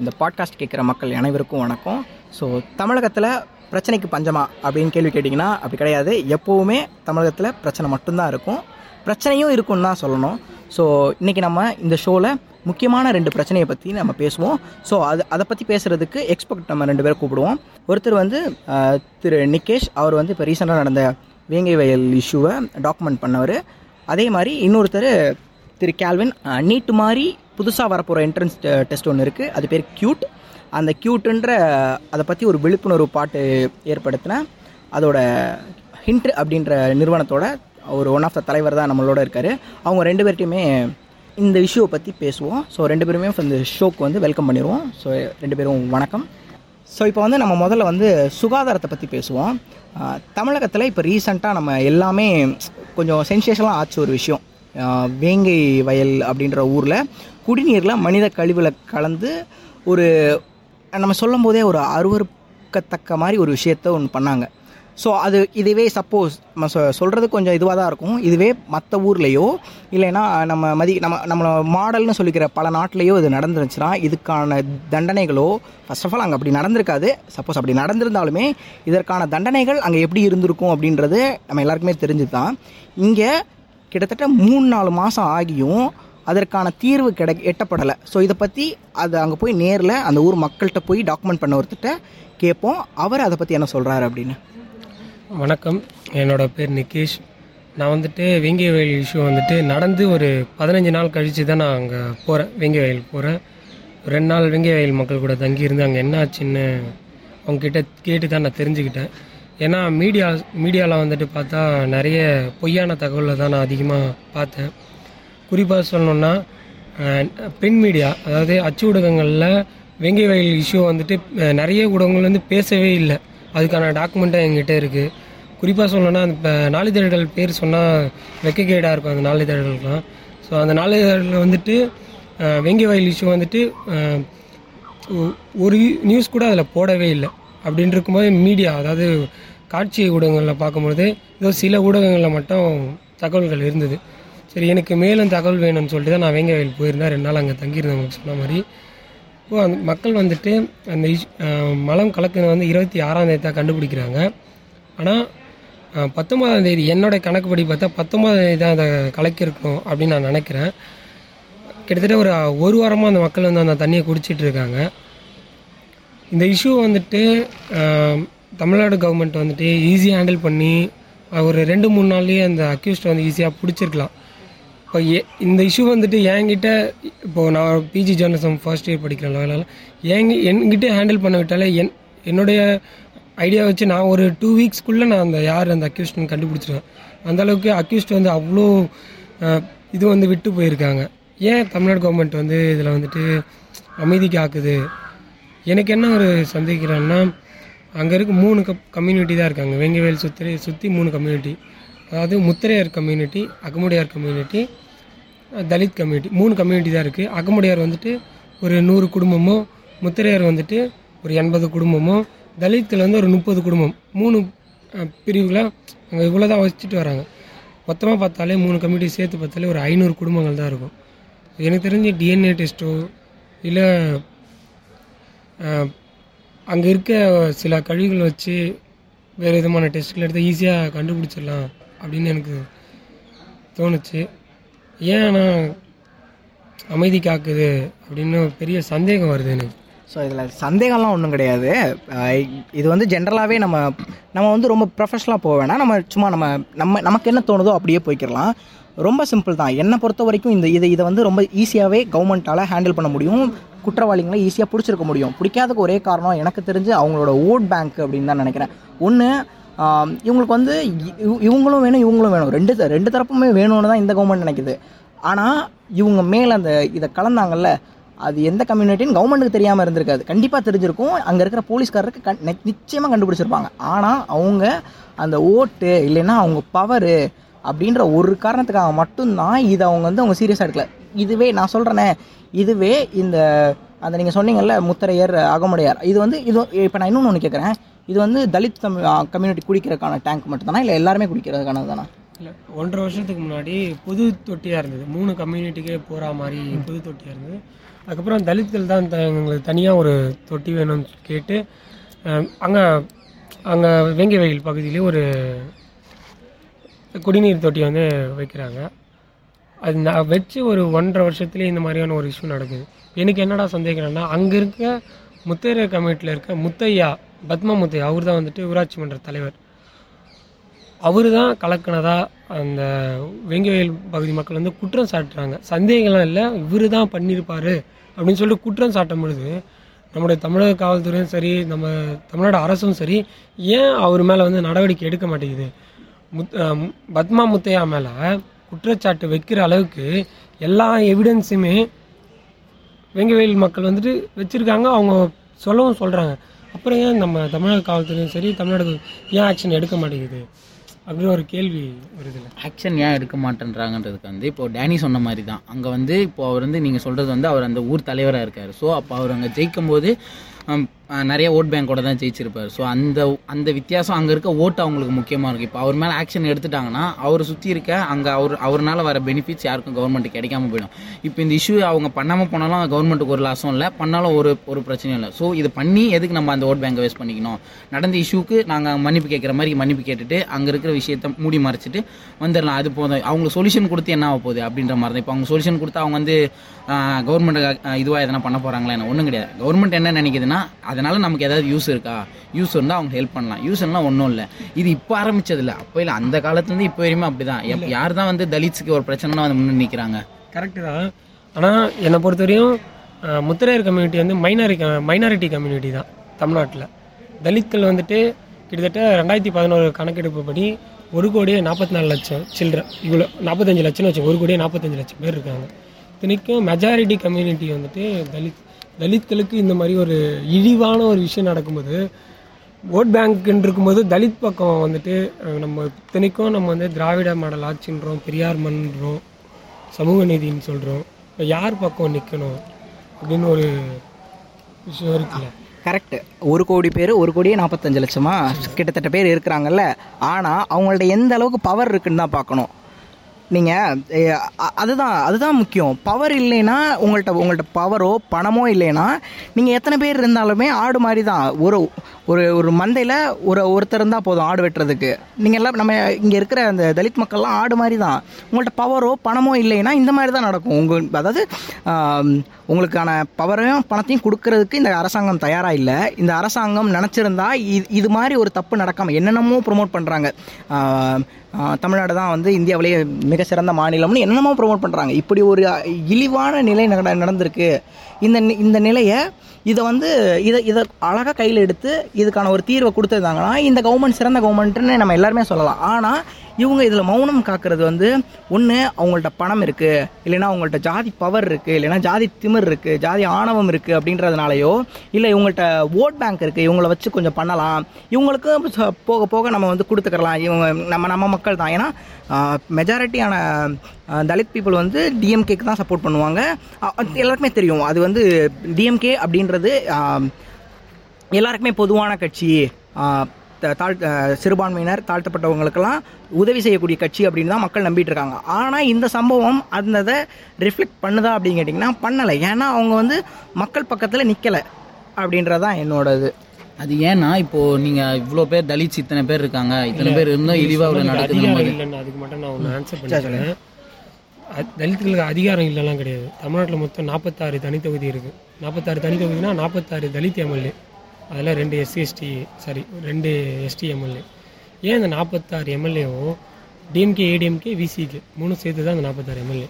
இந்த பாட்காஸ்ட் கேட்குற மக்கள் அனைவருக்கும் வணக்கம். ஸோ தமிழகத்தில் பிரச்சனைக்கு பஞ்சமா அப்படின்னு கேள்வி கேட்டிங்கன்னா அப்படி கிடையாது. எப்போவுமே தமிழகத்தில் பிரச்சனை மட்டும்தான் இருக்கும். பிரச்சனையும் இருக்குன்னு தான் சொல்லணும். ஸோ இன்றைக்கி நம்ம இந்த ஷோவில் முக்கியமான ரெண்டு பிரச்சனையை பற்றி நம்ம பேசுவோம். ஸோ அது அதை பற்றி பேசுகிறதுக்கு எக்ஸ்பர்ட் நம்ம ரெண்டு பேரை கூப்பிடுவோம். ஒருத்தர் வந்து திரு நிகேஷ் அவர் வந்து இப்போ ரீசெண்டாக நடந்த வேங்கை வயல் இஷ்யூவை டாக்குமெண்ட் பண்ணவர். அதே மாதிரி இன்னொருத்தர் திரு கேல்வின் நீட் மாதிரி புதுசாக வரப்போகிற என்ட்ரன்ஸ் டெஸ்ட் ஒன்று இருக்குது அது பேர் க்யூட் அந்த க்யூட்டுன்ற அதை பற்றி ஒரு விழிப்புணர்வு பாட்டு ஏற்படுத்தின அதோட ஹிண்ட் அப்படின்ற நிறுவனத்தோட ஒரு ஒன் ஆஃப் த தலைவர் தான் நம்மளோட இருக்கார். அவங்க ரெண்டு பேர்ட்டையுமே இந்த இஷ்யூவை பற்றி பேசுவோம். ஸோ ரெண்டு பேருமே இந்த ஷோக்கு வந்து வெல்கம் பண்ணிடுவோம் ஸோ ரெண்டு பேரும் வணக்கம். ஸோ இப்போ வந்து நம்ம முதல்ல வந்து சுகாதாரத்தை பற்றி பேசுவோம். தமிழகத்தில் இப்போ ரீசண்டாக நம்ம எல்லாமே கொஞ்சம் சென்சேஷனாக ஆச்சு ஒரு விஷயம். வேங்கை வயல் அப்படின்ற ஊரில் குடிநீரில் மனித கழிவில் கலந்து ஒரு நம்ம சொல்லும் போதே ஒரு அருவருக்கத்தக்க மாதிரி ஒரு விஷயத்த ஒன்று பண்ணாங்க. ஸோ அது இதுவே சப்போஸ் நம்ம சொ சொல்கிறது கொஞ்சம் இதுவாக தான் இருக்கும். இதுவே மற்ற ஊர்லேயோ இல்லைன்னா நம்ம மதி நம்ம நம்மளை மாடல்னு சொல்லிக்கிற பல நாட்டிலேயோ இது நடந்துருந்துச்சுன்னா இதுக்கான தண்டனைகளோ ஃபர்ஸ்ட் ஆஃப் ஆல் அங்கே அப்படி நடந்திருக்காது. சப்போஸ் அப்படி நடந்திருந்தாலுமே இதற்கான தண்டனைகள் அங்கே எப்படி இருந்திருக்கும் அப்படின்றது நம்ம எல்லாருக்குமே தெரிஞ்சு தான் இங்கே கிட்டத்தட்ட மூணு நாலு மாதம் ஆகியும் அதற்கான தீர்வு கிடை எட்டப்படலை. ஸோ இதை பற்றி அதை அங்கே போய் நேரில் அந்த ஊர் மக்கள்கிட்ட போய் டாக்குமெண்ட் பண்ண ஒருத்திட்ட கேட்போம். அவர் அதை பற்றி என்ன சொல்கிறாரு அப்படின்னு. வணக்கம். என்னோடய பேர் நிகேஷ். நான் வந்துட்டு வெங்கிய வயல் இஷ்யூ வந்துட்டு நடந்து ஒரு பதினஞ்சு நாள் கழித்து தான் நான் அங்கே போகிறேன் வேங்கை வயல் போகிறேன் ரெண்டு நாள் வேங்கை வயல் மக்கள் கூட தங்கியிருந்து அங்கே என்ன ஆச்சுன்னு அவங்கக்கிட்ட கேட்டு தான் நான் தெரிஞ்சுக்கிட்டேன். ஏன்னா மீடியா மீடியாவில் வந்துட்டு பார்த்தா நிறைய பொய்யான தகவலை தான் நான் அதிகமாக பார்த்தேன். குறிப்பாக சொல்லணுன்னா பெண் மீடியா அதாவது அச்சு ஊடகங்களில் வெங்கை வயல் இஷ்யூ வந்துட்டு நிறைய ஊடகங்கள் வந்து பேசவே இல்லை. அதுக்கான டாக்குமெண்ட்டாக எங்கிட்ட இருக்குது குறிப்பாக சொல்லணும்னா அந்த இப்போ நாளிதழ்கள் பேர் சொன்னால் வெக்கக்கேடாக இருக்கும் அந்த நாளிதழ்கள்லாம். ஸோ அந்த நாளிதழ்கள் வந்துட்டு வெங்கை வயல் இஷ்யூ வந்துட்டு ஒரு நியூஸ் கூட அதில் போடவே இல்லை. அப்படின்னு இருக்கும்போது மீடியா அதாவது காட்சி ஊடகங்களில் பார்க்கும்பொழுது ஏதோ சில ஊடகங்களில் மட்டும் தகவல்கள் இருந்தது. சரி எனக்கு மேலும் தகவல் வேணும்னு சொல்லிட்டு தான் நான் வேங்கவேல் போயிருந்தேன். ரெண்டு நாள் அங்கே தங்கியிருந்தேன் சொன்ன மாதிரி. இப்போது அந்த மக்கள் வந்துட்டு அந்த மலம் கலக்கின வந்து இருபத்தி ஆறாம் தேதி தான் கண்டுபிடிக்கிறாங்க. ஆனால் பத்தொன்பதாம் தேதி என்னோடய கணக்குப்படி பார்த்தா பத்தொன்பதாம் தேதி தான் அதை கலக்கியிருக்கணும் அப்படின்னு நான் நினைக்கிறேன். கிட்டத்தட்ட ஒரு ஒரு வாரமாக அந்த மக்கள் வந்து அந்த தண்ணியை குடிச்சிட்டு இருக்காங்க. இந்த இஷ்யூ வந்துட்டு தமிழ்நாடு கவர்மெண்ட் வந்துட்டு ஈஸியாக ஹேண்டில் பண்ணி ஒரு ரெண்டு மூணு நாள்லேயே அந்த அக்யூஸ்ட் வந்து ஈஸியாக பிடிச்சிருக்கலாம். இப்போ ஏ இந்த இஷ்யூ வந்துட்டு என்கிட்ட இப்போது நான் பிஜி ஜேர்னலிசம் ஃபர்ஸ்ட் இயர் படிக்கிறேன் ஏங்க என் என்கிட்ட ஹேண்டில் பண்ண விட்டாலே என் என்னுடைய ஐடியா வச்சு நான் ஒரு டூ வீக்ஸ்க்குள்ளே நான் அந்த யார் அந்த அக்யூஸ்ட்னு கண்டுபிடிச்சிருவேன். அந்தளவுக்கு அக்யூஸ்ட் வந்து அவ்வளோ இது வந்து விட்டு போயிருக்காங்க. ஏன் தமிழ்நாடு கவர்மெண்ட் வந்து இதில் வந்துட்டு அமைதி காக்குது? எனக்கு என்ன ஒரு சந்தேகிக்கிறேன்னா அங்கே இருக்க மூணு கப் கம்யூனிட்டி தான் இருக்காங்க. வெங்கவேல் சுத்திரை சுற்றி மூணு கம்யூனிட்டி அதாவது Mutharaiyar community Agamudaiyar community Dalit community மூணு கம்யூனிட்டி தான் இருக்குது அகமுடையார் வந்துட்டு ஒரு நூறு குடும்பமோ முத்திரையார் வந்துட்டு ஒரு எண்பது குடும்பமோ தலித்தில் வந்து ஒரு முப்பது குடும்பம். மூணு பிரிவுகளாக அங்கே இவ்வளோ தான் வச்சுட்டு வராங்க. மொத்தமாக பார்த்தாலே மூணு கம்யூனிட்டி சேர்த்து பார்த்தாலே ஒரு ஐநூறு குடும்பங்கள் தான் இருக்கும். எனக்கு தெரிஞ்சு டிஎன்ஏ டெஸ்ட்டோ இல்லை அங்கே இருக்க சில கழிவுகள் வச்சு வேறு விதமான டெஸ்ட்கள் எடுத்து ஈஸியாக கண்டுபிடிச்சிடலாம் அப்படின்னு எனக்கு தோணுச்சு. ஏன் ஆனால் அமைதி காக்குது அப்படின்னு பெரிய சந்தேகம் வருது எனக்கு. ஸோ இதில் சந்தேகம்லாம் ஒன்றும் கிடையாது. இது வந்து ஜென்ரலாகவே நம்ம நம்ம வந்து ரொம்ப ப்ரொஃபஷனலாக போக வேணாம். நம்ம சும்மா நம்ம நம்ம நமக்கு என்ன தோணுதோ அப்படியே போய்க்கிடலாம். ரொம்ப சிம்பிள் தான். என்னை பொறுத்த வரைக்கும் இந்த இதை இதை வந்து ரொம்ப ஈஸியாகவே கவர்மெண்ட்டால் ஹேண்டில் பண்ண முடியும். குற்றவாளிகளை ஈஸியாக பிடிச்சிருக்க முடியும். பிடிக்காதக்கு ஒரே காரணம் எனக்கு தெரிஞ்சு அவங்களோட ஓட் பேங்க் அப்படின்னு தான் நினைக்கிறேன். ஒன்று இவங்களுக்கு வந்து இவங்களும் வேணும் இவங்களும் வேணும். ரெண்டு த- ரெண்டு தரப்புமே வேணும்னு தான் இந்த கவர்மெண்ட் நினைக்குது. ஆனால் இவங்க மேலே அந்த இதை கலந்தாங்கல்ல அது எந்த கம்யூனிட்டின்னு கவர்மெண்ட்டுக்கு தெரியாமல் இருந்திருக்காது. கண்டிப்பாக தெரிஞ்சிருக்கும். அங்கே இருக்கிற போலீஸ்காரருக்கு கண் நிச்சயமாக கண்டுபிடிச்சிருப்பாங்க. ஆனால் அவங்க அந்த ஓட்டு இல்லைன்னா அவங்க பவரு அப்படின்ற ஒரு காரணத்துக்காக மட்டும்தான் இதை அவங்க வந்து அவங்க சீரியஸாக எடுக்கல. இதுவே நான் சொல்கிறேனே இதுவே இந்த அந்த நீங்கள் சொன்னீங்கல்ல முத்தரையர் அகமுடையார் இது வந்து இது இப்போ நான் இன்னொன்று ஒன்று கேட்குறேன் இது வந்து தலித் தமிழ் கம்யூனிட்டி குடிக்கிறதுக்கான டேங்க் மட்டும்தானா? இல்லை எல்லாருமே குடிக்கிறதுக்கானது தானா இல்லை ஒன்றரை வருஷத்துக்கு முன்னாடி புது தொட்டியாக இருந்தது. மூணு கம்யூனிட்டிக்கே போகிற மாதிரி புது தொட்டியாக இருந்தது. அதுக்கப்புறம் தலித்கள் தான் த- எங்களுக்கு தனியாக ஒரு தொட்டி வேணும்னு கேட்டு அங்கே அங்கே வேங்கை வயல் பகுதியிலே ஒரு குடிநீர் தொட்டி வந்து வைக்கிறாங்க. அது நான் வச்சு ஒரு ஒன்றரை வருஷத்துலேயே இந்த மாதிரியான ஒரு இஷ்யூ நடக்குது. எனக்கு என்னடா சந்தேகம்னா அங்கே இருக்க முத்தையர் கமிட்டியில் இருக்க முத்தையா பத்மா முத்தையா அவர் தான் வந்துட்டு ஊராட்சி மன்ற தலைவர். அவர் தான் கலக்கினதா அந்த வெங்கவேல் பகுதி மக்கள் வந்து குற்றம் சாட்டுறாங்க. சந்தேகம்லாம் இல்லை இவர் தான் பண்ணியிருப்பார் அப்படின்னு சொல்லிட்டு குற்றம் சாட்டும் பொழுது நம்முடைய தமிழக காவல்துறையும் சரி நம்ம தமிழ்நாடு அரசும் சரி ஏன் அவர் மேலே வந்து நடவடிக்கை எடுக்க மாட்டேங்குது? முத் பத்மா முத்தையா மேலே குற்றச்சாட்டு வைக்கிற அளவுக்கு எல்லா எவிடன்ஸுமே வெங்கவேல் மக்கள் வந்துட்டு வச்சுருக்காங்க. அவங்க சொல்லவும் சொல்கிறாங்க அப்புறம் ஏன் நம்ம தமிழக காவல்துறையும் சரி தமிழ்நாடு ஏன் ஆக்ஷன் எடுக்க மாட்டேங்குது? அப்படின்னு ஒரு கேள்வி வருது ஆக்ஷன் ஏன் எடுக்க மாட்டேன்றாங்கன்றதுக்கு வந்து இப்போ டேனி சொன்ன மாதிரி தான் அங்கே வந்து இப்போ அவர் வந்து நீங்கள் சொல்கிறது வந்து அவர் அந்த ஊர் தலைவராக இருக்கார். ஸோ அப்போ அவர் அங்கே ஜெயிக்கும் போது நிறைய ஓட் பேங்கோட தான் ஜெயிச்சிருப்பார். ஸோ அந்த அந்த வித்தியாசம் அங்கே இருக்க ஓட்டு அவங்களுக்கு முக்கியமாக இருக்கும். இப்போ அவர் மேலே ஆக்ஷன் எடுத்துட்டாங்கன்னா அவரை சுற்றி இருக்க அங்கே அவர் அவர்னால வர பெனிஃபிட்ஸ் யாருக்கும் கவர்மெண்ட் கிடைக்காம போயிடும். இப்போ இந்த இஷ்யூ அவங்க பண்ணாமல் போனாலும் கவர்மெண்ட்டுக்கு ஒரு லாஸும் இல்லை. பண்ணாலும் ஒரு ஒரு பிரச்சனையும் இல்லை. ஸோ இது பண்ணி எதுக்கு நம்ம அந்த ஓட் பேங்கை வேஸ்ட் பண்ணிக்கணும்? நடந்த இஷ்யூக்கு நாங்கள் மன்னிப்பு கேட்குற மாதிரி மன்னிப்பு கேட்டுட்டு அங்கே இருக்கிற விஷயத்த மூடி மறைச்சிட்டு வந்துடலாம். அது போதும். அவங்களுக்கு சொல்யூஷன் கொடுத்து என்ன ஆக போகுது அப்படின்ற மாதிரி தான். இப்போ அவங்க சொல்யூஷன் கொடுத்து அவங்க வந்து கவர்மெண்ட் இதுவாக எதனா பண்ண போகிறாங்களா என்ன? ஒன்றும் கிடையாது. கவர்மெண்ட் என்ன நினைக்குதுன்னா அதனால நமக்கு ஏதாவது யூஸ் இருக்கா? யூஸ் இருந்தால் அவங்க ஹெல்ப் பண்ணலாம். யூஸ் எல்லாம் ஒன்றும் இல்லை. இது இப்போ ஆரம்பிச்சது இல்லை அப்போ இல்லை அந்த காலத்துலேருந்து இப்போ வரையுமே அப்படி தான் யார் தான் வந்து தலித்ஸுக்கு ஒரு பிரச்சனைனா வந்து முன்னாடி நிற்கிறாங்க கரெக்டு தான். ஆனால் என்னை பொறுத்தவரையும் முத்திரையர் கம்யூனிட்டி வந்து மைனாரி மைனாரிட்டி கம்யூனிட்டி தான் தமிழ்நாட்டில். தலித்கள் வந்துட்டு கிட்டத்தட்ட ரெண்டாயிரத்தி பதினோரு கணக்கெடுப்பு படி ஒரு கோடியே நாற்பத்தி நாலு லட்சம் சில்லற இவ்வளோ நாற்பத்தஞ்சு லட்சம்னு வச்சு ஒரு கோடியே நாற்பத்தஞ்சு லட்சம் பேர் இருக்காங்க. இத்தனைக்கும் மெஜாரிட்டி கம்யூனிட்டி வந்துட்டு தலித் தலித்களுக்கு இந்த மாதிரி ஒரு இழிவான ஒரு விஷயம் நடக்கும்போது ஓட் பேங்க்னு இருக்கும்போது தலித் பக்கம் வந்துட்டு நம்ம இத்தனைக்கும் நம்ம வந்து திராவிட மாடல் ஆட்சின்றோம் பெரியார் மன்றோம் சமூக நீதின்னு சொல்கிறோம் இப்போ யார் பக்கம் நிற்கணும் அப்படின்னு ஒரு விஷயம் இருக்குல்ல? கரெக்டு ஒரு கோடி பேர் ஒரு கோடியே நாற்பத்தஞ்சு லட்சமாக கிட்டத்தட்ட பேர் இருக்கிறாங்கல்ல. ஆனால் அவங்கள்ட்ட எந்த அளவுக்கு பவர் இருக்குன்னு தான் பார்க்கணும். நீங்கள் அதுதான் அதுதான் முக்கியம். பவர் இல்லைன்னா உங்கள்கிட்ட உங்கள்கிட்ட பவரோ பணமோ இல்லைன்னா நீங்கள் எத்தனை பேர் இருந்தாலுமே ஆடு மாதிரி தான் ஒரு ஒரு ஒரு மந்தையில் ஒரு ஒருத்தர் இருந்தால் போதும் ஆடு வெட்டுறதுக்கு. நீங்கள் எல்லாம் நம்ம இங்கே இருக்கிற அந்த தலித் மக்கள்லாம் ஆடு மாதிரி தான் உங்கள்கிட்ட பவரோ பணமோ இல்லைன்னா இந்த மாதிரி தான் நடக்கும். உங்கள் அதாவது உங்களுக்கான பவரையும் பணத்தையும் கொடுக்கறதுக்கு இந்த அரசாங்கம் தயாராக இல்லை. இந்த அரசாங்கம் நினச்சிருந்தா இது இது மாதிரி ஒரு தப்பு நடக்காமல் என்னென்னமோ ப்ரொமோட் பண்ணுறாங்க தமிழ்நாடு தான் வந்து இந்தியாவிலேயே மிக சிறந்த மாநிலம்னு என்னென்னமோ ப்ரொமோட் பண்ணுறாங்க இப்படி ஒரு இழிவான நிலை நட- நடந்திருக்கு. இந்த நி- இந்த நிலையை இதை வந்து இதை இதை அழகாக கையில் எடுத்து இதுக்கான ஒரு தீர்வை கொடுத்துருந்தாங்கன்னா இந்த கவர்மெண்ட் சிறந்த கவர்மெண்ட்டுன்னு நம்ம எல்லாருமே சொல்லலாம். ஆனால் இவங்க இதில் மௌனம் காக்கிறது வந்து ஒன்று அவங்கள்ட்ட பணம் இருக்குது இல்லைன்னா அவங்கள்ட்ட ஜாதி பவர் இருக்குது இல்லைன்னா ஜாதி திமிர் இருக்குது ஜாதி ஆணவம் இருக்குது அப்படின்றதுனாலையோ இல்லை இவங்கள்ட்ட ஓட் பேங்க் இருக்குது இவங்கள வச்சு கொஞ்சம் பண்ணலாம். இவங்களுக்கு போக போக நம்ம வந்து கொடுத்துக்கலாம் இவங்க நம்ம நம்ம மக்கள் தான். ஏன்னா மெஜாரிட்டியான தலித் பீப்புள் வந்து டிஎம்கேக்கு தான் சப்போர்ட் பண்ணுவாங்க. எல்லாருக்குமே தெரியும். அது வந்து டிஎம்கே அப்படின்றது எல்லாருக்குமே பொதுவான கட்சி. தாழ் சிறுபான்மையினர் தாழ்த்தப்பட்டவங்களுக்கெல்லாம் உதவி செய்யக்கூடிய கட்சி அப்படின்னு தான் மக்கள் நம்பிட்டு இருக்காங்க ஆனால் இந்த சம்பவம் அந்த இதை ரிஃப்ளெக்ட் பண்ணுதா அப்படின்னு கேட்டிங்கன்னா பண்ணலை. ஏன்னா அவங்க வந்து மக்கள் பக்கத்தில் நிற்கலை அப்படின்றதான் என்னோட இது. அது ஏன்னா இப்போ நீங்க இவ்வளோ பேர் தலித்ஸ் இத்தனை பேர் இருக்காங்க. இத்தனை பேர் இருந்தும் இழிவா இவ்வளோ சொன்னதுக்கு நடக்குது அதுக்கு மட்டும் நான் ஒன்று ஆன்சர் பண்ணிக்கிறேன். அ- தலித்துகளுக்கு அதிகாரம் இல்லைலாம் கிடையாது. தமிழ்நாட்டில் மொத்தம் நாற்பத்தாறு தனித்தொகுதி இருக்குது நாற்பத்தாறு தனித்தொகுதினா நாற்பத்தாறு தலித் எம்எல்ஏ. அதில் ரெண்டு எஸ்சி எஸ்டி சாரி ரெண்டு எஸ்டி எம்எல்ஏ ஏன் அந்த நாற்பத்தாறு எம்எல்ஏவும் டிஎம்கே ஏடிஎம்கே விசிக்கு மூணு சேர்த்து தான் அந்த நாற்பத்தாறு எம்எல்ஏ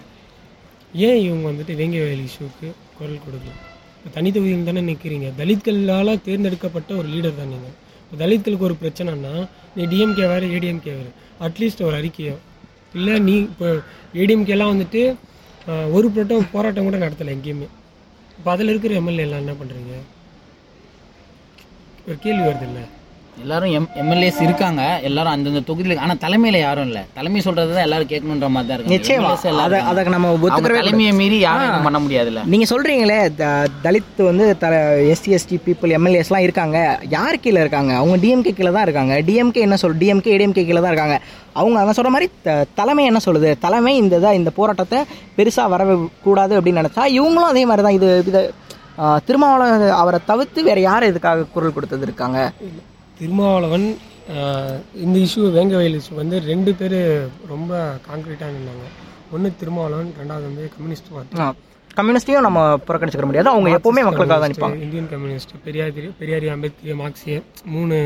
ஏன் இவங்க வந்துட்டு வேங்கை வயல் இஷ்யூக்கு குரல் கொடுக்கல? இப்போ தனி தொகுதியில் தானே நிற்கிறீங்க தலித்களால் தேர்ந்தெடுக்கப்பட்ட ஒரு லீடர் தான் நீங்கள் இப்போ தலித்களுக்கு ஒரு பிரச்சனைனா நீ டிஎம்கே வேறு ஏடிஎம்கே வேறு. அட்லீஸ்ட் ஒரு அறிக்கையோ. இல்லை நீ இப்போ ஏடிஎம்கேலாம் வந்துட்டு ஒரு போராட்டம் போராட்டம் கூட நடத்தலை எங்கேயுமே. இப்போ அதில் இருக்கிற எம்எல்ஏ எல்லாம் என்ன பண்ணுறீங்க ஒரு கேள்வி வருது இல்லை? எல்லாரும் எம் எம்எல்ஏஸ் இருக்காங்க. எல்லாரும் அந்தந்த தொகுதியில் ஆனா தலைமையில யாரும் இல்ல. தலைமை சொல்றது தான் எல்லாரும் கேட்கணுன்ற மாதிரி தான் இருக்காங்க நிச்சயமா. அதை நம்ம அவங்க ஒத்துக்கிறவே தலைமையை மீறி யாரும் பண்ண முடியாதுல்ல. நீங்கள் சொல்கிறீங்களே தலித் வந்து த எஸ்சி எஸ்டி பீப்புள் எம்எல்ஏஸ்லாம் இருக்காங்க. யார் கீழே இருக்காங்க? அவங்க டிஎம்கே கீழே தான் இருக்காங்க. டிஎம்கே என்ன சொல் டிஎம்கே ஏடிஎம்கே கீழே தான் இருக்காங்க. அவங்க அதை சொல்கிற மாதிரி த- தலைமை என்ன சொல்லுது? தலைமை இந்த இதை இந்த போராட்டத்தை பெருசாக வரக்கூடாது அப்படின்னு நினச்சா இவங்களும் அதே மாதிரி தான் இது இது திருமாவளவன் அவரை தவிர்த்து வேற யார் இதுக்காக குரல் கொடுத்தது இருக்காங்க திருமாவளவன் இந்த இஷ்யூ வேங்க வயல் இஷ்யூ வந்து ரெண்டு பேர் ரொம்ப கான்க்ரீட்டாக நின்னாங்க. ஒன்று திருமாவளவன் ரெண்டாவது வந்து கம்யூனிஸ்ட் பார்ட்டி கம்யூனிஸ்டையும் நம்ம புறக்கணிச்சுக்க முடியாது. அவங்க எப்பவுமே மக்களுக்காக தான் இந்தியன் கம்யூனிஸ்ட் பெரியார் பெரியாரி அம்பேத்கர் மார்க்சிய மூணு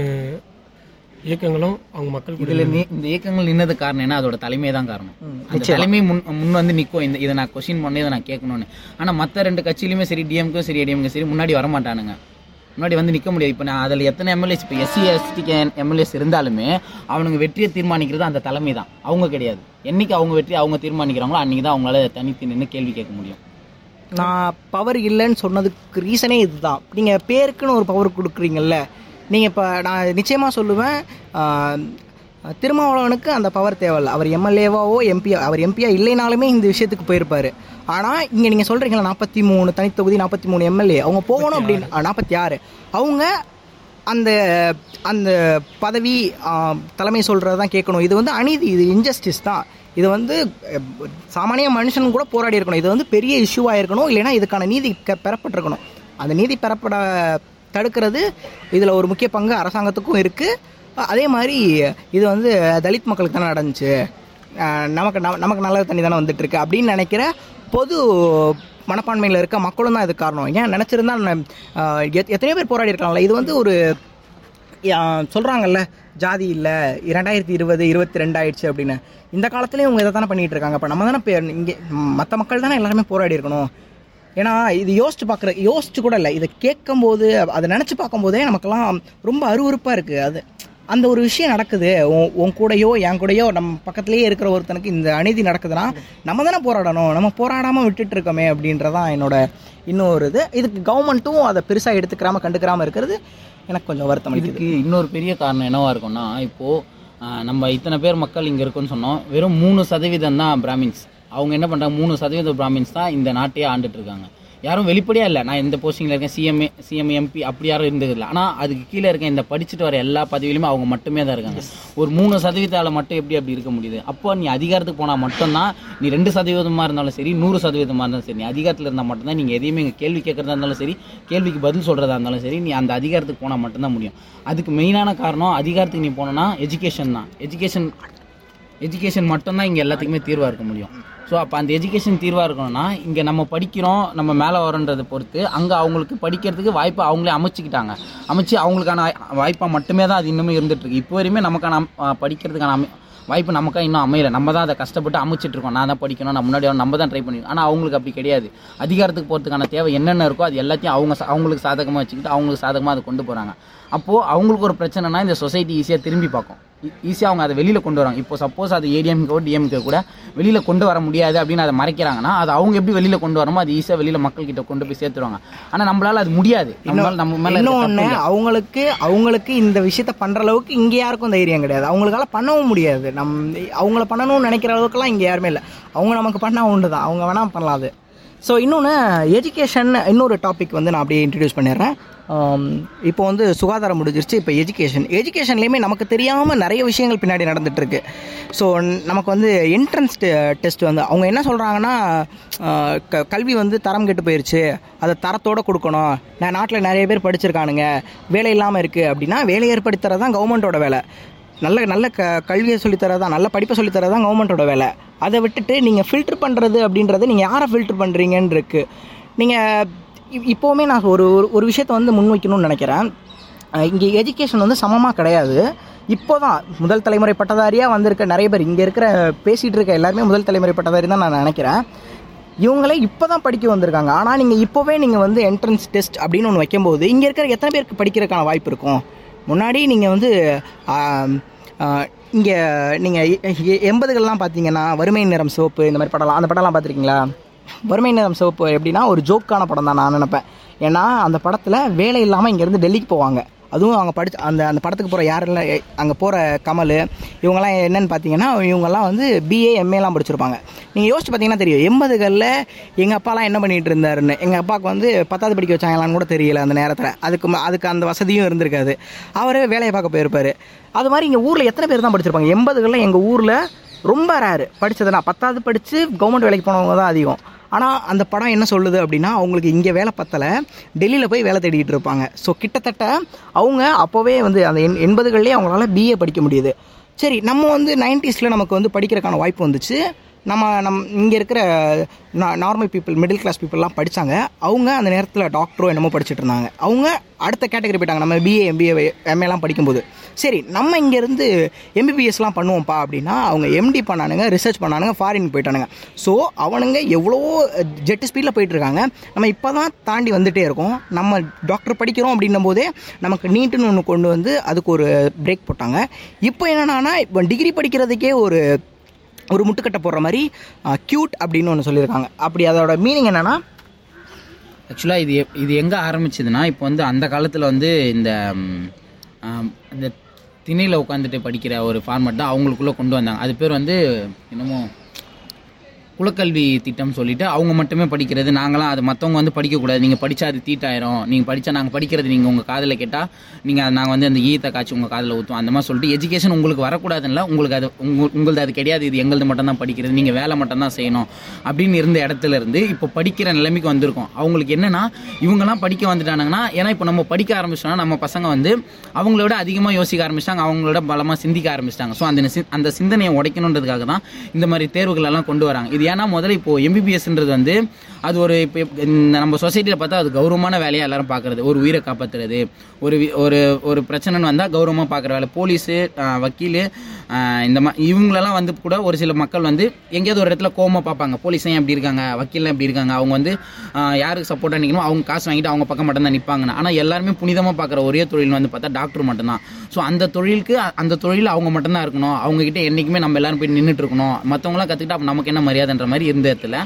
இயக்கங்களும் அவங்க மக்கள் இதுல இந்த இயக்கங்கள் நின்னது காரணம் என்ன? அதோட தலைமை தான் காரணம். அந்த தலைமை முன் முன் வந்து நிற்கும் இந்த இதை நான் கொஸ்டின் பண்ணி இதை நான் கேட்கணும்னு. ஆனா மத்த ரெண்டு கட்சியிலுமே சரி டிஎம்க்கும் சரி ஏடிஎம்க்கும் சரி முன்னாடி வர மாட்டானுங்க முன்னாடி வந்து நிக்க முடியாது. இப்போ நான் அதில் எத்தனை எம்எல்ஏஸ் இப்போ எஸ்சி எஸ்டிக்கு எம்எல்ஏஸ் இருந்தாலுமே அவனுங்க வெற்றியை தீர்மானிக்கிறது அந்த தலைமை தான். அவங்க கிடையாது. என்னைக்கு அவங்க வெற்றி அவங்க தீர்மானிக்கிறாங்களோ அன்னைக்கு தான் அவங்களால தனித்து நின்று கேள்வி கேட்க முடியும். நான் பவர் இல்லைன்னு சொன்னதுக்கு ரீசனே இதுதான். நீங்கள் பேருக்குன்னு ஒரு பவர் கொடுக்குறீங்கல்ல நீங்கள் இப்போ நான் நிச்சயமாக சொல்லுவேன் திருமாவளவனுக்கு அந்த பவர் தேவையில்ல. அவர் எம்எல்ஏவாவோ எம்பியா அவர் எம்பியா இல்லைனாலுமே இந்த விஷயத்துக்கு போயிருப்பார். ஆனால் இங்கே நீங்கள் சொல்கிறீங்களா நாற்பத்தி மூணு தனித்தொகுதி நாற்பத்தி மூணு எம்எல்ஏ அவங்க போகணும் அப்படின்னு நாற்பத்தி ஆறு. அவங்க அந்த அந்த பதவி தலைமை சொல்கிறது தான் கேட்கணும். இது வந்து அநீதி இது இன்ஜஸ்டிஸ் தான். இது வந்து சாமானிய மனுஷன் கூட போராடி இருக்கணும். இது வந்து பெரிய இஷ்யூவாக இருக்கணும் இல்லைன்னா இதுக்கான நீதி பெறப்பட்டிருக்கணும். அந்த நீதி பெறப்பட தடுக்கிறது. இதில் ஒரு முக்கிய பங்கு அரசாங்கத்துக்கும் இருக்குது அதே மாதிரி இது வந்து தலித் மக்களுக்கு தானே நடந்துச்சு. நமக்கு ந- நமக்கு நல்ல தண்ணி தானே வந்துட்டுருக்கு அப்படின்னு நினைக்கிற பொது மனப்பான்மையில் இருக்க மக்களும் தான் இது காரணம். ஏன் நினச்சிருந்தா எத்தனையோ பேர் போராடி இருக்காங்களே இது வந்து ஒரு சொல்கிறாங்கல்ல ஜாதி இல்லை இரண்டாயிரத்தி இருபது இருபத்தி ரெண்டாயிடுச்சு அப்படின்னு. இந்த காலத்துலேயும் இவங்க இதை தானே பண்ணிகிட்டு இருக்காங்க. இப்போ நம்ம தானே இங்கே மற்ற மக்கள் தானே எல்லாருமே போராடி இருக்கணும். ஏன்னா இது யோசிச்சு பார்க்குற யோசிச்சு கூட இல்லை. இதை கேட்கும்போது அதை நினச்சி பார்க்கும்போதே நமக்கெல்லாம் ரொம்ப அருவருப்பாக இருக்குது அது அந்த ஒரு விஷயம் நடக்குது. உன் உன் கூடயோ என் கூடயோ நம்ம பக்கத்துலேயே இருக்கிற ஒருத்தனுக்கு இந்த அநீதி நடக்குதுன்னா நம்ம தானே போராடணும். நம்ம போராடாமல் விட்டுட்டு இருக்கோமே அப்படின்றதான் என்னோட இன்னொரு இது. இதுக்கு கவர்மெண்ட்டும் அதை பெருசாக எடுத்துக்கிறாம கண்டுக்கிறாமல் இருக்கிறது எனக்கு கொஞ்சம் வருத்தம் இதுக்கு இன்னொரு பெரிய காரணம் என்னவாக இருக்கும்னா இப்போது நம்ம இத்தனை பேர் மக்கள் இங்கே இருக்குன்னு சொன்னோம். வெறும் மூணு சதவீதம் தான் பிராமின்ஸ். அவங்க என்ன பண்றாங்க மூணு சதவீத பிராமின்ஸ் தான் இந்த நாட்டையே ஆண்டுட்டு இருக்காங்க. யாரும் வெளிப்படையா இல்லை. நான் இந்த போஸ்டிங்ல இருக்கேன் சிஎம்ஏ சிஎம் எம்பி அப்படி யாரும் இருந்தது இல்லை. ஆனால் அதுக்கு கீழே இருக்க இந்த படிச்சுட்டு வர எல்லா பதவியிலுமே அவங்க மட்டுமே தான் இருக்காங்க. ஒரு மூணு சதவீதால மட்டும் எப்படி அப்படி இருக்க முடியுது? அப்போ நீ அதிகாரத்துக்கு போனால் மட்டும்தான் நீ ரெண்டு சதவீதமாக இருந்தாலும் சரி நூறு சதவீதமாக இருந்தாலும் சரி நீ அதிகாரத்தில் இருந்தால் மட்டும்தான் நீங்கள் எதையுமே இங்கே கேள்வி கேட்கறதா இருந்தாலும் சரி கேள்விக்கு பதில் சொல்கிறதா இருந்தாலும் சரி நீ அந்த அதிகாரத்துக்கு போனால் மட்டும்தான் முடியும். அதுக்கு மெயினான காரணம் அதிகாரத்துக்கு நீ போனோன்னா எஜுகேஷன் தான். எஜுகேஷன் எஜுகேஷன் மட்டும்தான் இங்கே எல்லாத்துக்குமே தீர்வாக இருக்க முடியும். ஸோ அப்போ அந்த எஜுகேஷன் தீர்வாக இருக்கணும்னா இங்கே நம்ம படிக்கிறோம் நம்ம மேலே வரோன்றதை பொறுத்து அங்கே அவங்களுக்கு படிக்கிறதுக்கு வாய்ப்பை அவங்களே அமைச்சிக்கிட்டாங்க. அமைச்சு அவங்களுக்கான வாய்ப்பாக மட்டுமே தான் அது இன்னுமே இருந்துகிட்ருக்கு இப்போ வரையுமே நமக்கான படிக்கிறதுக்கான அமை வாய்ப்பு நமக்கா இன்னும் அமையலை. நம்ம தான் அதை கஷ்டப்பட்டு அமைச்சிட்டு இருக்கோம். நான் தான் படிக்கணும். நான் முன்னாடி நம்ம தான் ட்ரை பண்ணிருக்கோம் ஆனால் அவங்களுக்கு அப்படி கிடையாது. அதிகாரத்துக்கு போகிறதுக்கான தேவை என்னென்ன இருக்கோ அது எல்லாத்தையும் அவங்க அவங்களுக்கு சாதகமாக வச்சுக்கிட்டு அவங்களுக்கு சாதகமாக அதை கொண்டு போகிறாங்க அப்போது அவங்களுக்கு ஒரு பிரச்சனைனா இந்த சொசைட்டி ஈஸியாக திரும்பி பார்க்கும். ஈஸியாக அவங்க அதை வெளியில் கொண்டு வராங்க. இப்போ சப்போஸ் அது ஏடிஎம்கோ டிஎம்கே கூட வெளியில் கொண்டு வர முடியாது அப்படின்னு அதை மறைக்கிறாங்கன்னா அது அவங்க எப்படி வெளியில் கொண்டு வரமோ அது ஈஸியாக வெளியில் மக்கள்கிட்ட கொண்டு போய் சேர்த்துருவாங்க. ஆனால் நம்மளால அது முடியாது. நம்மளால நம்ம மேலே இன்னொன்று அவங்களுக்கு அவங்களுக்கு இந்த விஷயத்த பண்ற அளவுக்கு இங்க யாருக்கும் தைரியம் கிடையாது. அவங்களுக்கால பண்ணவும் முடியாது. நம் அவங்கள பண்ணணும்னு நினைக்கிற அளவுக்குலாம் இங்க யாருமே இல்லை. அவங்க நமக்கு பண்ணா உண்டு தான் அவங்க வேணா பண்ணலாம் அது. ஸோ இன்னொன்று எஜுகேஷன் இன்னொரு டாபிக் வந்து நான் அப்படியே இன்ட்ரடியூஸ் பண்ணிடுறேன். இப்போ வந்து சுகாதாரம் முடிஞ்சிருச்சு இப்போ எஜுகேஷன் எஜுகேஷன்லேயுமே நமக்கு தெரியாமல் நிறைய விஷயங்கள் பின்னாடி நடந்துகிட்ருக்கு ஸோ நமக்கு வந்து என்ட்ரன்ஸ் டெஸ்ட் வந்து அவங்க என்ன சொல்கிறாங்கன்னா க கல்வி வந்து தரம் கெட்டு போயிடுச்சு அதை தரத்தோடு கொடுக்கணும். நான் நாட்டில் நிறைய பேர் படிச்சிருக்கானுங்க வேலை இல்லாமல் இருக்குது அப்படின்னா வேலை ஏற்படுத்துறது தான் கவர்மெண்ட்டோட வேலை. நல்ல நல்ல க கல்வியை சொல்லித்தரதான் நல்ல படிப்பை சொல்லித்தரதான் கவர்மெண்ட்டோட வேலை. அதை விட்டுட்டு நீங்கள் ஃபில்டர் பண்ணுறது அப்படின்றது நீங்கள் யாரை ஃபில்டர் பண்ணுறீங்கன்னு இருக்குது நீங்கள் இப்போவுமே நான் ஒரு ஒரு- ஒரு விஷயத்தை வந்து முன்வைக்கணும்னு நினைக்கிறேன். இங்கே எஜுகேஷன் வந்து சமமாக கிடையாது. இப்போ தான் முதல் தலைமுறை பட்டதாரியாக வந்திருக்க நிறைய பேர் இங்கே இருக்கிற பேசிகிட்டு இருக்க எல்லாருமே முதல் தலைமுறை பட்டதாரி தான் நான் நினைக்கிறேன். இவங்களே இப்போ தான் படிக்க வந்திருக்காங்க. ஆனால் நீங்கள் இப்போவே நீங்கள் வந்து என்ட்ரன்ஸ் டெஸ்ட் அப்படின்னு ஒன்று வைக்கும்போது இங்கே இருக்கிற எத்தனை பேருக்கு படிக்கிறதுக்கான வாய்ப்பு இருக்கும்? முன்னாடி நீங்கள் வந்து இங்கே நீங்கள் எண்பதுகள்லாம் பார்த்தீங்கன்னா வறுமை நிறம் சோப்பு இந்த மாதிரி படம்லாம் அந்த படம்லாம் பார்த்துருக்கீங்களா? வறுமை நிறம் சோப்பு எப்படின்னா ஒரு ஜோக்கான படம் தான் நான் நினைப்பேன். ஏன்னா அந்த படத்தில் வேலை இல்லாமல் இங்கேருந்து டெல்லிக்கு போவாங்க. அதுவும் அவங்க படிச்சு அந்த அந்த படத்துக்கு போகிற யாரெல்லாம் அங்கே போகிற கமல் இவங்கெல்லாம் என்னன்னு பார்த்தீங்கன்னா இவங்கெல்லாம் வந்து பிஏ எம்ஏலாம் படிச்சிருப்பாங்க. நீங்கள் யோசிச்சு பார்த்தீங்கன்னா தெரியும். எண்பதுகளில் எங்கள் அப்பாலாம் என்ன பண்ணிட்டு இருந்தாருன்னு. எங்கள் அப்பாவுக்கு வந்து பத்தாவது படிக்க வச்சாங்களான்னு கூட தெரியல அந்த நேரத்தில். அதுக்கு அதுக்கு அந்த வசதியும் இருந்திருக்காது. அவரே வேலையை பார்க்க போயிருப்பார். அது மாதிரி இங்கே ஊரில் எத்தனை பேர் தான் படிச்சிருப்பாங்க? எண்பதுகளில் எங்கள் ஊரில் ரொம்ப ரேரு படித்ததுனா பத்தாவது படித்து கவர்மெண்ட் வேலைக்கு போனவங்க தான் அதிகம். ஆனால் அந்த படம் என்ன சொல்லுது அப்படின்னா அவங்களுக்கு இங்கே வேலை பத்தலை. டெல்லியில் போய் வேலை தேடிட்டு இருப்பாங்க. ஸோ கிட்டத்தட்ட அவங்க அப்போவே வந்து அந்த எண் எண்பதுகள்லேயே அவங்களால பிஏ படிக்க முடியுது. சரி நம்ம வந்து நைன்டிஸில் நமக்கு வந்து படிக்கிறதுக்கான வாய்ப்பு வந்துச்சு. நம்ம நம் இங்கே இருக்கிற நார்மல் பீப்புள் மிடில் கிளாஸ் பீப்புளெலாம் படித்தாங்க அவங்க அந்த நேரத்தில் டாக்டரோ என்னமோ படிச்சுட்டு இருந்தாங்க. அவங்க அடுத்த கேட்டகரி போயிட்டாங்க. நம்ம பிஏ எம்பிஏ எம்ஏலாம் படிக்கும்போது. சரி நம்ம இங்கேருந்து எம்பிபிஎஸ்லாம் பண்ணுவோம்ப்பா அப்படின்னா அவங்க எம்டி பண்ணானுங்க ரிசர்ச் பண்ணானுங்க ஃபாரின் போயிட்டானுங்க. ஸோ அவனுங்க எவ்வளோ ஜெட் ஸ்பீடில் போயிட்டுருக்காங்க நம்ம இப்போ தான் தாண்டி வந்துகிட்டே இருக்கோம். நம்ம டாக்டர் படிக்கிறோம் அப்படின்னும் போதே நமக்கு நீட்டுன்னு ஒன்று கொண்டு வந்து அதுக்கு ஒரு பிரேக் போட்டாங்க. இப்போ என்னென்னா இப்போ டிகிரி படிக்கிறதுக்கே ஒரு ஒரு முட்டுக்கட்டை போடுற மாதிரி க்யூட் அப்படின்னு ஒன்று சொல்லியிருக்காங்க. அப்படி அதோட மீனிங் என்னென்னா ஆக்சுவலாக இது இது எங்கே ஆரம்பிச்சதுன்னா இப்போ வந்து அந்த காலத்தில் வந்து இந்த அந்த திணையில் உட்காந்துட்டு படிக்கிற ஒரு ஃபார்மேட் தான் அவங்களுக்குள்ளே கொண்டு வந்தாங்க. அது பேர் வந்து என்னமோ குலக்கல்வி திட்டம் சொல்லிட்டு அவங்க மட்டுமே படிக்கிறது நாங்களாம் அது மற்றவங்க வந்து படிக்கக்கூடாது. நீங்கள் படித்தா அது தீட்டாயிரும். நீங்கள் படித்தா நாங்கள் படிக்கிறது நீங்கள் உங்கள் காதில் கேட்டால் நீங்கள் நாங்கள் வந்து அந்த ஈத்தை காய்ச்சி உங்கள் காதில் ஊற்றுவோம் அந்த மாதிரி சொல்லிட்டு எஜுகேஷன் உங்களுக்கு வரக்கூடாதுல்ல உங்களுக்கு அது உங்கள் உங்களது அது கிடையாது. இது எங்களது மட்டும் தான் படிக்கிறது. நீங்கள் வேலை மட்டும் தான் செய்யணும். அப்படின்னு இருந்த இடத்துல இருந்து இப்போ படிக்கிற நிலைமைக்கு வந்திருக்கோம். அவங்களுக்கு என்னன்னா இவங்கெல்லாம் படிக்க வந்துட்டானுங்கன்னா ஏன்னா இப்போ நம்ம படிக்க ஆரம்பிச்சோன்னா நம்ம பசங்க வந்து அவங்களோட அதிகமாக யோசிக்க ஆரம்பிச்சிட்டாங்க. அவங்களோட பலமாக சிந்திக்க ஆரம்பிச்சிட்டாங்க. ஸோ அந்த சி- அந்த சிந்தனையை உடைக்கணுன்றதுக்காக தான் இந்த மாதிரி தேர்வுகளெல்லாம் கொண்டு வராங்க. இது ஏன்னா முதல்ல இப்போ எம்பிபிஎஸ்ன்றது வந்து அது ஒரு இப்போ நம்ம சொசைட்டியில் பார்த்தா அது கௌரவமான வேலையாக எல்லாரும் பார்க்குறது. ஒரு உயிரை காப்பாற்றுறது ஒரு ஒரு ஒரு பிரச்சனைன்னு வந்தால் கௌரவமாக பார்க்குற வேலை. போலீஸு வக்கீல் இந்த மா இவங்களெல்லாம் வந்து கூட ஒரு சில மக்கள் வந்து எங்கேயாவது ஒரு இடத்துல கோவமா பார்ப்பாங்க. போலீஸ் ஏன் எப்படி இருக்காங்க? வக்கீல்லாம் எப்படி இருக்காங்க? அவங்க வந்து யாருக்கு சப்போர்ட்டாக நிற்கணும் அவங்க காசு வாங்கிட்டு அவங்க பக்கம் மட்டும் தான் நிற்பாங்கன்னு ஆனால் எல்லாருமே புனிதமாக பார்க்குற ஒரே தொழில் வந்து பார்த்தா டாக்டர் மட்டும்தான். ஸோ அந்த தொழிலுக்கு அந்த தொழில் அவங்க மட்டும்தான் இருக்கணும். அவங்ககிட்ட என்றைக்குமே நம்ம எல்லாரும் போய் நின்றுட்டு இருக்கணும். மற்றவங்களாம் கற்றுக்கிட்டா அப்போ நமக்கு என்ன மரியாதைன்ற மாதிரி இருந்த இடத்துல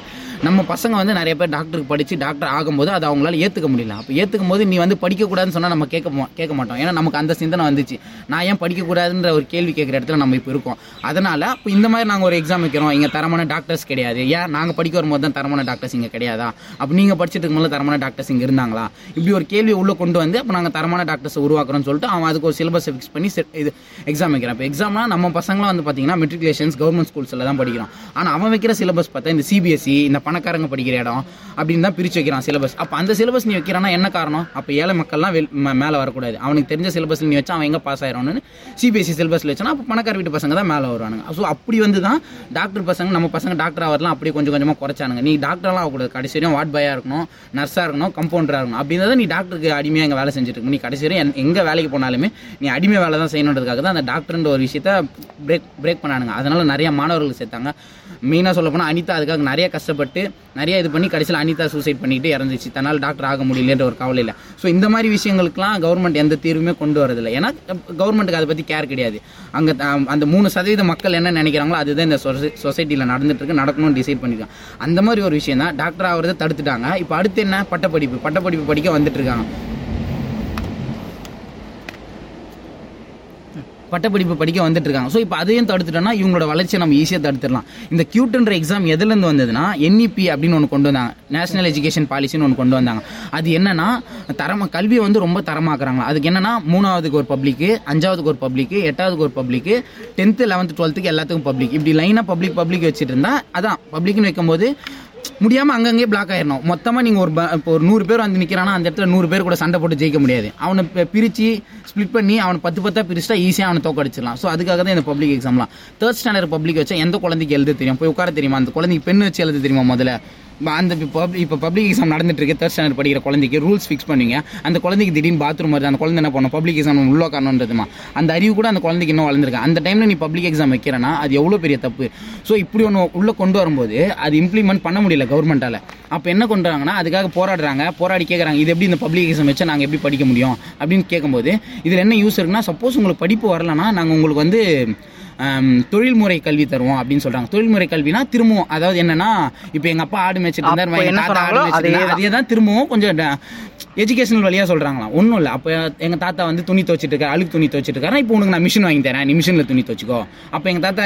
நம்ம பசங்க வந்து நிறைய பேர் டாக்டருக்கு படித்து டாக்டர் ஆகும்போது அதை அவங்களால ஏற்றுக்க முடியல. அப்போ ஏற்றுக்கும் போது நீ வந்து படிக்கக்கூடாதுன்னு சொன்னால் நம்ம கேட்க கேட்க மாட்டோம். ஏன்னா நமக்கு அந்த சிந்தனை வந்துச்சு. நான் ஏன் படிக்கக்கூடாதுன்ற ஒரு கேள்வி கேட்குற இடத்துல நம்ம இப்போ இருக்கோம். அதனால் இப்போ இந்த மாதிரி நாங்கள் ஒரு எக்ஸாம் வைக்கிறோம். இங்கே தரமான டாக்டர்ஸ் கிடையாது. ஏன்? நாங்கள் படிக்க வரும்போது தான் தரமான டாக்டர்ஸ் இங்கே கிடையாதா? அப்போ நீங்கள் படிச்சுட்டு இருக்கும்போது தரமான டாக்டர்ஸ் இங்கே இருந்தாங்களா? இப்படி ஒரு கேள்வி உள்ளே கொண்டு வந்து அப்போ நாங்கள் தரமான டாக்டர்ஸை உருவாக்குறோம்னு சொல்லிட்டு அவன் அதுக்கு ஒரு சிலபஸ் ஃபிக்ஸ் பண்ணி இது எக்ஸாம் வைக்கிறான். இப்போ எக்ஸாம்னா நம்ம பசங்களாம் வந்து பார்த்தீங்கன்னா மெட்ரிகுலேஷன்ஸ் கவர்மெண்ட் ஸ்கூல்ஸில் தான் படிக்கிறோம். ஆனால் அவன் வைக்கிற சிலபஸ் பார்த்தா இந்த சிபிஎஸ்சி இந்த பணக்காரங்க படிக்கிற இடம் அப்படின்னு தான் பிரித்து வைக்கிறான் சிலபஸ் அப்போ அந்த சிலபஸ் நீ வைக்கிறான்னா என்ன காரணம்? அப்போ ஏழை மக்கள்லாம் வெல் மேலே வரக்கூடாது. அவனுக்கு தெரிஞ்ச சிலபஸில் நீ வச்சா அவன் எங்கே பாஸ் ஆயிரம்னு சிபிஎஸ்சி சிலபஸில் வச்சுனா அப்போ பணக்கார வீட்டு பசங்க தான் மேலே வருவானுங்க. ஸோ அப்படி வந்து தான் டாக்டர் பசங்க நம்ம பசங்க டாக்டர் ஆகலாம் அப்படியே கொஞ்சம் கொஞ்சமாக குறைச்சானுங்க. நீ டாக்டர்லாம் ஆகக்கூடாது. கடைசி வரையும் வார்ட் பாயாக இருக்கணும் நர்ஸாக இருக்கணும் கம்பவுண்டராக இருக்கணும். அப்படின்றத தான் நீ டாக்டருக்கு அடிமையாக எங்கள் வேலை செஞ்சுட்டு இருக்கணும் நீ கடைசி வரையும் எங்கே வேலைக்கு போனாலுமே நீ அடிமை வேலை தான் செய்யணுன்றதுக்காக தான் அந்த டாக்டர்ன்ற ஒரு விஷயத்த பிரேக் பிரேக் பண்ணானுங்க. அதனால் நிறைய மாணவர்கள் சேர்த்தாங்க. மெயினாக சொல்ல போனால் அனிதா அதுக்காக நிறைய கஷ்டப்பட்டு நிறைய இது பண்ணி கடைசியில் அனிதா சூசைட் பண்ணிட்டு இறந்துச்சு. தன்னால் டாக்டர் ஆக முடியலன்ற ஒரு கவலை இல்லை. ஸோ இந்த மாதிரி விஷயங்களுக்குலாம் கவர்மெண்ட் எந்த தீர்வுமே கொண்டு வரதில்லை. ஏன்னா கவர்மெண்ட்டுக்கு அதை பற்றி கேர் கிடையாது. அங்கே அந்த மூணு சதவீத மக்கள் என்ன நினைக்கிறாங்களோ அதுதான் இந்த சொசை சொசைட்டியில் நடந்துட்டுருக்கு. நடக்கணும்னு டிசைட் பண்ணிருக்காங்க அந்த மாதிரி ஒரு விஷயம் தான் டாக்டர் ஆகிறத தடுத்துட்டாங்க. இப்போ அடுத்து என்ன? பட்டப்படிப்பு. பட்டப்படிப்பு படிக்க வந்துட்டுருக்காங்க. பட்டப்படிப்பு படிக்க வந்துட்டு இருக்காங்க ஸோ இப்போ அதையும் தடுத்துட்டோம்னா இவங்களோட வளர்ச்சியை நம்ம ஈஸியாக தடுத்துடலாம். இந்த கியூட்ன்ற எக்ஸாம் எதுலேருந்து வந்ததுன்னா என்இபி அப்படின்னு ஒன்று கொண்டு வந்தாங்க. நேஷனல் எஜுகேஷன் பாலிசின்னு ஒன்று கொண்டு வந்தாங்க. அது என்னன்னா தரமாக கல்வியை வந்து ரொம்ப தரமாக்குறாங்க அதுக்கு என்னன்னா மூணாவதுக்கு ஒரு பப்ளிக்கு அஞ்சாவதுக்கு ஒரு பப்ளிக்கு எட்டாவதுக்கு ஒரு பப்ளிக்கு டென்த்து லெவன்த்து டுவெல்த்துக்கு எல்லாத்துக்கும் பப்ளிக் இப்படி லைனாக பப்ளிக் பப்ளிக் வச்சுட்டு இருந்தால் அதான் பப்ளிக்னு வைக்கும்போது முடியாமல் அங்கங்கே பிளாக் ஆயிடணும். மொத்தமாக நீங்கள் ஒரு இப்போ ஒரு நூறு பேர் வந்து நிற்கிறானா அந்த இடத்துல நூறு பேர் கூட சண்டை போட்டு ஜெயிக்க முடியாது. அவனை பிரித்து பிரிச்சு ஸ்ப்ளிட் பண்ணி அவனை பத்து பத்தாக பிரிச்சுட்டா ஈஸியாக அவனை தோக்கடிச்சிடலாம். ஸோ அதுக்காக தான் இந்த பப்ளிக் எக்ஸாம்லாம் தேர்ட் ஸ்டாண்டர்ட் பப்ளிக் வச்சா எந்த குழந்தைக்கு எழுத தெரியும்? போய் உட்கார தெரியுமா? அந்த குழந்தைக்கு பெண் வச்சு எழுத தெரியுமா முதல்ல? அந்த இப்போ இப்போ பப்ளிக் எக்ஸாம் நடந்துட்டு இருக்கு தேர்ட் ஸ்டாண்டர்ட் படிக்கிற குழந்தைக்கு ரூல்ஸ் ஃபிக்ஸ் பண்ணுவீங்க. அந்த குழந்தைக்கு திடீர்னு பாத்ரூம் வருது அந்த குழந்தை என்ன பண்ணும்? பப்ளிக் எக்ஸாம் உள்ள உட்காரணுன்றதுமா அந்த அறிவு கூட அந்த குழந்தைக்கு இன்னும் வளர்ந்துருக்கு. அந்த டைம்ல நீ பப்ளிக் எக்ஸாம் வைக்கிறனா அது எவ்வளோ பெரிய தப்பு? ஸோ இப்படி ஒன்று உள்ளே கொண்டு வரும்போது அது இம்ப்ளிமெண்ட் பண்ண முடியல கவர்மெண்ட்டால் அப்போ என்ன கொண்டுறாங்கன்னா அதுக்காக போராடுறாங்க போராடி கேட்குறாங்க இது எப்படி இந்த பப்ளிக் எக்ஸாம் வச்சா நாங்கள் எப்படி படிக்க முடியும்? அப்படின்னு கேட்கும்போது இதில் என்ன யூஸ் இருக்குன்னா சப்போஸ் உங்களுக்கு படிப்பு வரலன்னா நாங்கள் உங்களுக்கு வந்து தொழில்முறை கல்வி தருவோம் அப்படின்னு சொல்றாங்க. தொழில்முறை கல்வினா திரும்பவும் அதாவது என்னன்னா இப்போ எங்க அப்பா ஆடு மேய்ச்சிட்டு இருந்தாரு. அதே தான் திரும்பவும் கொஞ்சம் எஜுகேஷனல் வழியா சொல்றாங்களாம். ஒன்றும் இல்லை. அப்போ எங்க தாத்தா வந்து துணி துவச்சிட்டு இருக்காரு அழுக்கு துணி துவச்சிட்டு இருக்காரு இப்போ உனக்கு நான் மிஷின் வாங்கி தரேன். நீ மிஷினில் துணி துவச்சிக்கோ. அப்போ எங்க தாத்தா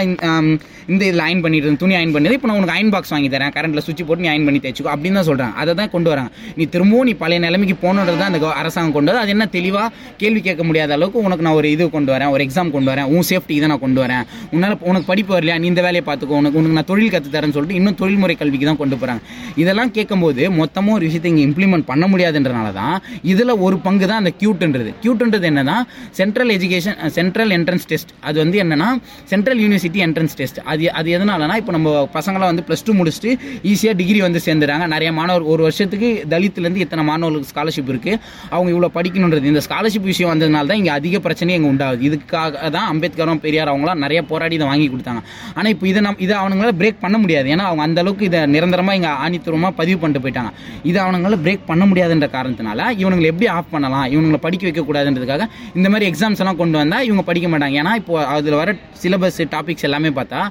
இந்த இதில் அயன் பண்ணிட்டு இருந்த துணி அயன் பண்ணது இப்போ நான் உனக்கு அயன் பாக்ஸ் வாங்கி தரேன். கரண்ட்ல சுவிட்ச் போட்டு நீ அயன் பண்ணி தேய்ச்சிக்கோ அப்படின்னு தான் சொல்றாங்க. அதை தான் கொண்டு வராங்க. நீ திரும்பவும் நீ பழைய நிலைமைக்கு போகணுன்றது தான் அந்த அரசாங்கம் கொண்டு வரும் அது என்ன தெளிவா கேள்வி கேட்க முடியாத அளவுக்கு உனக்கு நான் ஒரு இது கொண்டு வரேன் ஒரு எக்ஸாம் கொண்டு வரேன். உன் சேஃப்டிக்கு தான் நான் கொண்டு வரேன். உன்னால் உனக்கு படிப்பு வரலையா? நீ இந்த வேலையை பார்த்துக்கோ. உனக்கு உனக்கு நான் தொழில் கற்றுத்தரேன்னு சொல்லிட்டு இன்னும் தொழில்முறை கல்விக்கு தான் கொண்டு போகிறாங்க இதெல்லாம் கேட்கும்போது மொத்தமாக ஒரு விஷயத்தை இங்கே இம்ப்ளிமெண்ட் பண்ண முடியாதுன்றனால தான் இதில் ஒரு பங்கு தான் அந்த கியூட்ன்றது கியூட்ன்றது என்னன்னா central education central entrance test அது வந்து என்னன்னா சென்ட்ரல் யூனிவர்சிட்டி என்ட்ரன்ஸ் டெஸ்ட் அது அது எதனாலனா இப்போ நம்ம பசங்களாம் வந்து ப்ளஸ் டூ முடிச்சுட்டு ஈஸியாக டிகிரி வந்து சேர்ந்துறாங்க. நிறைய மாணவர் ஒரு வருஷத்துக்கு தலித்துலேருந்து இத்தனை மாணவர்களுக்கு ஸ்காலர்ஷிப் இருக்குது அவங்க இவ்வளோ படிக்கணுன்றது. இந்த ஸ்காலர்ஷிப் விஷயம் வந்ததுனால தான் இங்கே அதிக பிரச்சனை இங்கே உண்டாகுது. இதுக்காக தான் அம்பேத்கரும் பெரியார் அவங்களாம் நிறைய போராடி இதை வாங்கி கொடுத்தாங்க. ஆனால் இப்போ இதை நம் இதை அவனுங்களால் பிரேக் பண்ண முடியாது. ஏன்னா அவங்க அந்தளவுக்கு இதை நிரந்தரமாக இங்கே ஆணித்தரமாக பதிவு பண்ணிட்டு போயிட்டாங்க. இதை அவனுங்களால் பிரேக் பண்ண முடியாதுன்ற காரணத்தினால இவனுங்களை எப்படி ஆஃப் பண்ணலாம்? இவனுங்களை படிக்க வைக்கக்கூடாதுன்றதுக்காக இந்த மாதிரி எக்ஸாம்ஸ் எல்லாம் கொண்டு வந்தால் இவங்க படிக்க மாட்டாங்க. ஏன்னா இப்போ அதில் வர சிலபஸ் டாபிக்ஸ் எல்லாமே பார்த்தா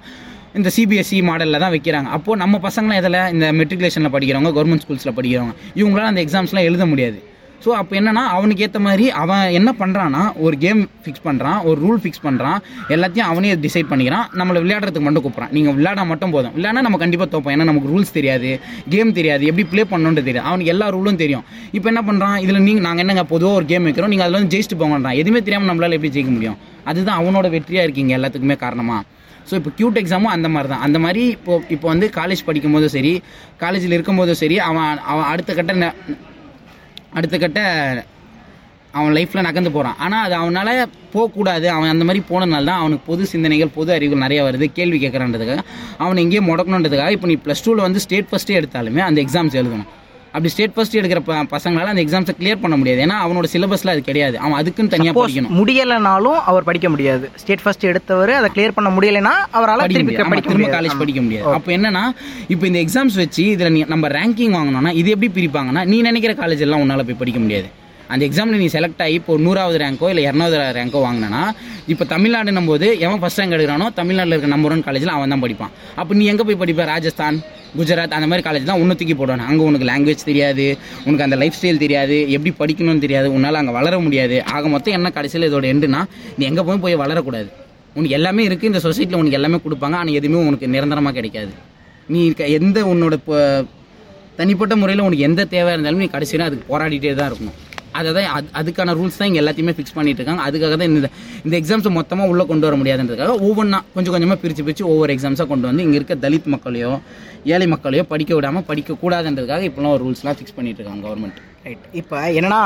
இந்த சிபிஎஸ்சி மாடலில் தான் வைக்கிறாங்க. அப்போது நம்ம பசங்களாம் இதில் இந்த மெட்ரிகுலேஷனில் படிக்கிறவங்க கவர்மெண்ட் ஸ்கூல்ஸில் படிக்கிறவங்க. இவங்களால அந்த எக்ஸாம்ஸ்லாம் எழுத முடியாது. ஸோ அப்போ என்னன்னா அவனுக்கு ஏற்ற மாதிரி அவன் என்ன பண்ணுறான்னா ஒரு கேம் ஃபிக்ஸ் பண்ணுறான் ஒரு ரூல் ஃபிக்ஸ் பண்ணுறான் எல்லாத்தையும் அவனே டிசைட் பண்ணிக்கிறான் நம்மளை விளையாடுறதுக்கு மட்டும் கூப்பிட்றான். நீங்கள் விளையாட மட்டும் போதும். விளையாடா நம்ம கண்டிப்பாக தோப்போம். ஏன்னா நமக்கு ரூல்ஸ் தெரியாது கேம் தெரியாது எப்படி ப்ளே பண்ணணுன்றது தெரியாது. அவனுக்கு எல்லா ரூலும் தெரியும். இப்போ என்ன பண்ணுறான் இதில் நீங்கள் நாங்கள் என்னங்க பொதுவாக ஒரு கேம் வைக்கிறோம் நீங்கள் அதில் வந்து ஜெயிச்சுட்டு போங்கன்றான் எதுவுமே தெரியாமல் நம்மளால் எப்படி ஜெயிக்க முடியும்? அதுதான் அவனோட வெற்றியாக இருக்கீங்க எல்லாத்துக்குமே காரணமாக ஸோ இப்போ கியூட் எக்ஸாமும் அந்த மாதிரி தான். அந்த மாதிரி இப்போ இப்போ வந்து காலேஜ் படிக்கும் போதும் சரி காலேஜில் இருக்கும் போதும் சரி அவன் அவன் அடுத்த கட்ட ந- அடுத்த கட்ட அவன் லைஃப்பில் நகர்ந்து போகிறான் ஆனால் அது அவனால் போகக்கூடாது. அவன் அந்த மாதிரி போனதுனால தான் அவனுக்கு பொது சிந்தனைகள் பொது அறிவுகள் நிறையா வருது. கேள்வி கேட்குறான்றதுக்காக. அவனை எங்கேயே முடக்கணுன்றதுக்காக இப்போ நீ ப்ளஸ் டூவில் வந்து ஸ்டேட் ஃபஸ்ட்டே எடுத்தாலுமே அந்த எக்ஸாம்ஸ் எழுதணும். அப்படி ஸ்டேட் ஃபர்ஸ்ட் எடுக்கிற பசங்களால அந்த எக்ஸாம்ஸை கிளியர் பண்ண முடியாது. ஏன்னா அவனோட சிலபஸ்ல அது கிடையாது. அவன் அதுக்குன்னு தனியாக படிக்கணும். முடியலைனாலும் அவர் படிக்க முடியாது. ஸ்டேட் ஃபர்ஸ்ட் எடுத்தவர் அதை கிளியர் பண்ண முடியலைன்னா அவரால் திரும்ப காலேஜ். படிக்க முடியாது. அப்போ என்னன்னா இப்போ இந்த எக்ஸாம்ஸ் வச்சு இதில் நீ நம்ம ரேங்கிங் வாங்கணும்னா இது எப்படி பிரிப்பாங்கன்னா நீ நினைக்கிற காலேஜ் எல்லாம் உன்னால போய் படிக்க முடியாது. அந்த எக்ஸாமில் நீ செலக்ட் ஆகி இப்போ நூறாவது ரேங்கோ இல்லை இரநூறு ரேங்கோ வாங்கினா இப்போ தமிழ்நாடுன்னும் போது எவன் ஃபஸ்ட் ரேங்க் எடுக்கிறானோ தமிழ்நாட்டில் இருக்க நம்பர் ஒன் காலேஜில் அவன் தான் படிப்பான். அப்போ நீ எங்கே போய் படிப்ப? ராஜஸ்தான்? குஜராத் அந்த மாதிரி காலேஜ் தான் ஒன்று தூக்கி போடுவாங்க அங்கே உனக்கு லாங்குவேஜ் தெரியாது உனக்கு அந்த லைஃப் ஸ்டைல் தெரியாது எப்படி படிக்கணும்னு தெரியாது உன்னால் அங்கே வளர முடியாது. ஆக மொத்தம் என்ன கடைசியில் இதோட எண்டுனா நீ எங்கே போய் போய் வளரக்கூடாது. உனக்கு எல்லாமே இருக்குது இந்த சொசைட்டியில் உனக்கு எல்லாமே கொடுப்பாங்க ஆனால் எதுவுமே உனக்கு நிரந்தரமாக கிடைக்காது. நீ இருக்க எந்த உன்னோட இப்போ தனிப்பட்ட முறையில் உனக்கு எந்த தேவை இருந்தாலும் நீ கடைசியில் அதுக்கு போராடிட்டே தான் இருக்கணும். அதை தான் அது அதுக்கான ரூல்ஸ் தான் இங்கே எல்லாத்தையுமே ஃபிக்ஸ் பண்ணிட்டு இருக்காங்க அதுக்காக தான் இந்த இந்த எக்ஸாம்ஸை மொத்தமாக உள்ளே கொண்டு வர முடியாதுன்றதுக்காக ஒவ்வொன்றா கொஞ்சம் கொஞ்சமாக பிரித்து பிரித்து ஒவ்வொரு எக்ஸாம்ஸாக கொண்டு வந்து இங்கே இருக்க தலித் மக்களையோ ஏழை மக்களையோ படிக்க விடாமல் படிக்கக்கூடாதுன்றதுக்காக இப்போலாம் ஒரு ரூல்ஸ்லாம் ஃபிக்ஸ் பண்ணிட்டு இருக்காங்க கவர்மெண்ட் ரைட் இப்போ என்னன்னா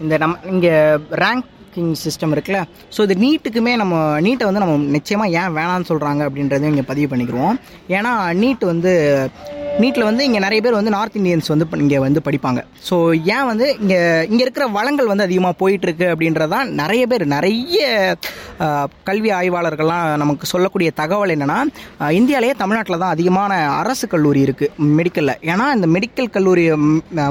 இந்த நம்ம இங்கே ரேங்க் ரேங்கிங் சிஸ்டம் இருக்குல்ல? ஸோ இது நீட்டுக்குமே நம்ம நீட்டை வந்து நம்ம நிச்சயமாக ஏன் வேணாம்னு சொல்கிறாங்க அப்படின்றதையும் இங்கே பதிவு பண்ணிக்கிறோம். ஏன்னா நீட் வந்து நீட்டில் வந்து இங்கே நிறைய பேர் வந்து நார்த் இந்தியன்ஸ் வந்து இங்கே வந்து படிப்பாங்க. ஸோ ஏன் வந்து இங்கே இங்கே இருக்கிற வளங்கள் வந்து அதிகமாக போயிட்டுருக்கு அப்படின்றதான் நிறைய பேர் நிறைய கல்வி ஆய்வாளர்கள்லாம் நமக்கு சொல்லக்கூடிய தகவல் என்னென்னா இந்தியாவிலேயே தமிழ்நாட்டில் தான் அதிகமான அரசு கல்லூரி இருக்குது மெடிக்கலில் ஏன்னா இந்த மெடிக்கல் கல்லூரி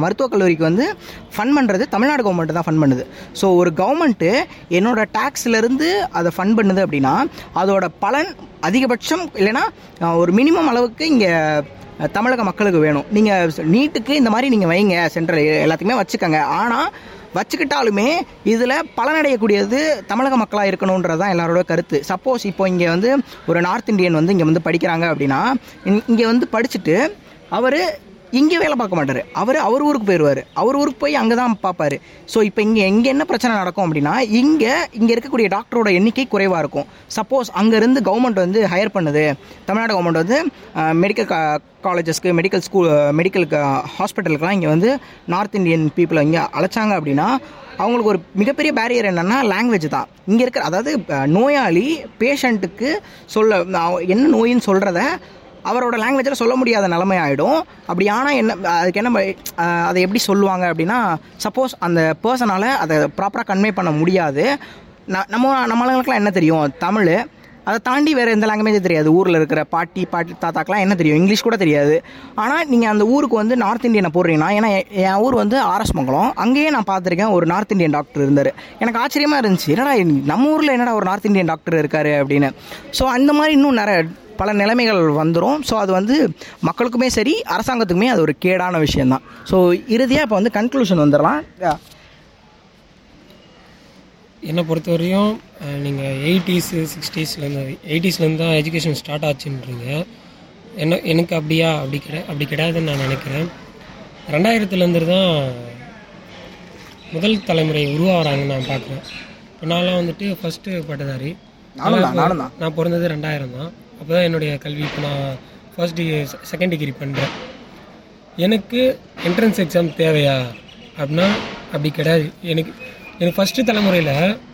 மருத்துவக் கல்லூரிக்கு வந்து ஃபண்ட் பண்ணுறது தமிழ்நாடு கவர்மெண்ட் தான் ஃபண்ட் பண்ணுது. ஸோ ஒரு கவர்மெண்ட்டு என்னோட டேக்ஸ்லேருந்து அதை ஃபண்ட் பண்ணுது அப்படின்னா அதோட பலன் அதிகபட்சம் இல்லைன்னா ஒரு மினிமம் அளவுக்கு இங்கே தமிழக மக்களுக்கு வேணும். நீங்கள் நீட்டுக்கு இந்த மாதிரி நீங்கள் வைங்க சென்ட்ரல் எல்லாத்தையுமே வச்சுக்கோங்க. ஆனால் வச்சுக்கிட்டாலுமே இதில் பலனடையக்கூடியது தமிழக மக்களாக இருக்கணுன்றது தான் எல்லாரோட கருத்து. சப்போஸ் இப்போ இங்கே வந்து ஒரு நார்த் இந்தியன் வந்து இங்கே வந்து படிக்கிறாங்க அப்படின்னா இங்கே வந்து படிச்சுட்டு அவர் இங்கே வேலை பார்க்க மாட்டார். அவர் அவர் ஊருக்கு போயிடுவார் அவர் ஊருக்கு போய் அங்கே தான் பார்ப்பார். ஸோ இப்போ இங்கே எங்கே என்ன பிரச்சனை நடக்கும் அப்படின்னா இங்கே இங்கே இருக்கக்கூடிய டாக்டரோட எண்ணிக்கை குறைவாக இருக்கும். சப்போஸ் அங்கேருந்து கவர்மெண்ட் வந்து ஹையர் பண்ணுது. தமிழ்நாடு கவர்மெண்ட் வந்து மெடிக்கல் கா காலேஜஸ்க்கு மெடிக்கல் ஸ்கூல் மெடிக்கல் ஹாஸ்பிட்டலுக்கெலாம் இங்கே வந்து நார்த் இந்தியன் பீப்புளை இங்கே அழைச்சாங்க அப்படின்னா அவங்களுக்கு ஒரு மிகப்பெரிய பேரியர் என்னென்னா லாங்குவேஜ் தான். இங்கே இருக்கிற அதாவது நோயாளி பேஷண்ட்டுக்கு சொல்ல என்ன நோயின்னு சொல்கிறத அவரோட லாங்குவேஜில் சொல்ல முடியாத நிலைமை ஆகிடும் அப்படி ஆனால் என்ன அதுக்கு என்ன அதை எப்படி சொல்லுவாங்க அப்படின்னா சப்போஸ் அந்த பர்சனால் அதை ப்ராப்பராக கன்வே பண்ண முடியாது. ந- நம்ம நம்மளுக்கெல்லாம் என்ன தெரியும்? தமிழ். அதை தாண்டி வேறு எந்த லாங்குவேஜும் தெரியாது. ஊரில் இருக்கிற பாட்டி பாட்டி தாத்தாக்கெலாம் என்ன தெரியும்? இங்கிலீஷ் கூட தெரியாது. ஆனால் நீங்கள் அந்த ஊருக்கு வந்து நார்த் இந்தியனை போடுறீங்கன்னா ஏன்னா என் ஊர் வந்து ஆர்எஸ் மங்கலம். அங்கேயே நான் பார்த்துருக்கேன் ஒரு நார்த் இந்தியன் டாக்டர் இருந்தார். எனக்கு ஆச்சரியமாக இருந்துச்சு. என்னடா நம்ம ஊரில் என்னடா ஒரு நார்த் இந்தியன் டாக்டர் இருக்காரு அப்படின்னு. ஸோ அந்த மாதிரி இன்னும் நிறைய பல நிலைமைகள் வந்துடும் ஸோ அது வந்து மக்களுக்குமே சரி அரசாங்கத்துக்குமே அது ஒரு கேடான விஷயம்தான். ஸோ இறுதியாக இப்போ வந்து கன்க்ளூஷன் வந்துடலாம். என்னை பொறுத்தவரையும் நீங்கள் எயிட்டிஸு சிக்ஸ்டீஸ்லேருந்து எயிட்டிஸ்லேருந்து தான் எஜுகேஷன் ஸ்டார்ட் ஆச்சுன்றீங்க. என்ன எனக்கு அப்படியா? அப்படி கிடை அப்படி கிடையாதுன்னு நான் நினைக்கிறேன். ரெண்டாயிரத்துலேருந்து தான் முதல் தலைமுறை உருவாகிறாங்கன்னு நான் பார்க்குறேன். இப்போ நான்லாம் வந்துட்டு ஃபஸ்ட்டு பட்டதாரி. நான் பிறந்தது ரெண்டாயிரம் தான். அப்போ தான் என்னுடைய கல்வி. இப்போ நான் ஃபர்ஸ்ட் டிகிரி செகண்ட் டிகிரி பண்ணுறேன் எனக்கு என்ட்ரன்ஸ் எக்ஸாம் தேவையா? அப்படின்னா அப்படி கிடையாது. எனக்கு எனக்கு ஃபஸ்ட்டு தலைமுறையில்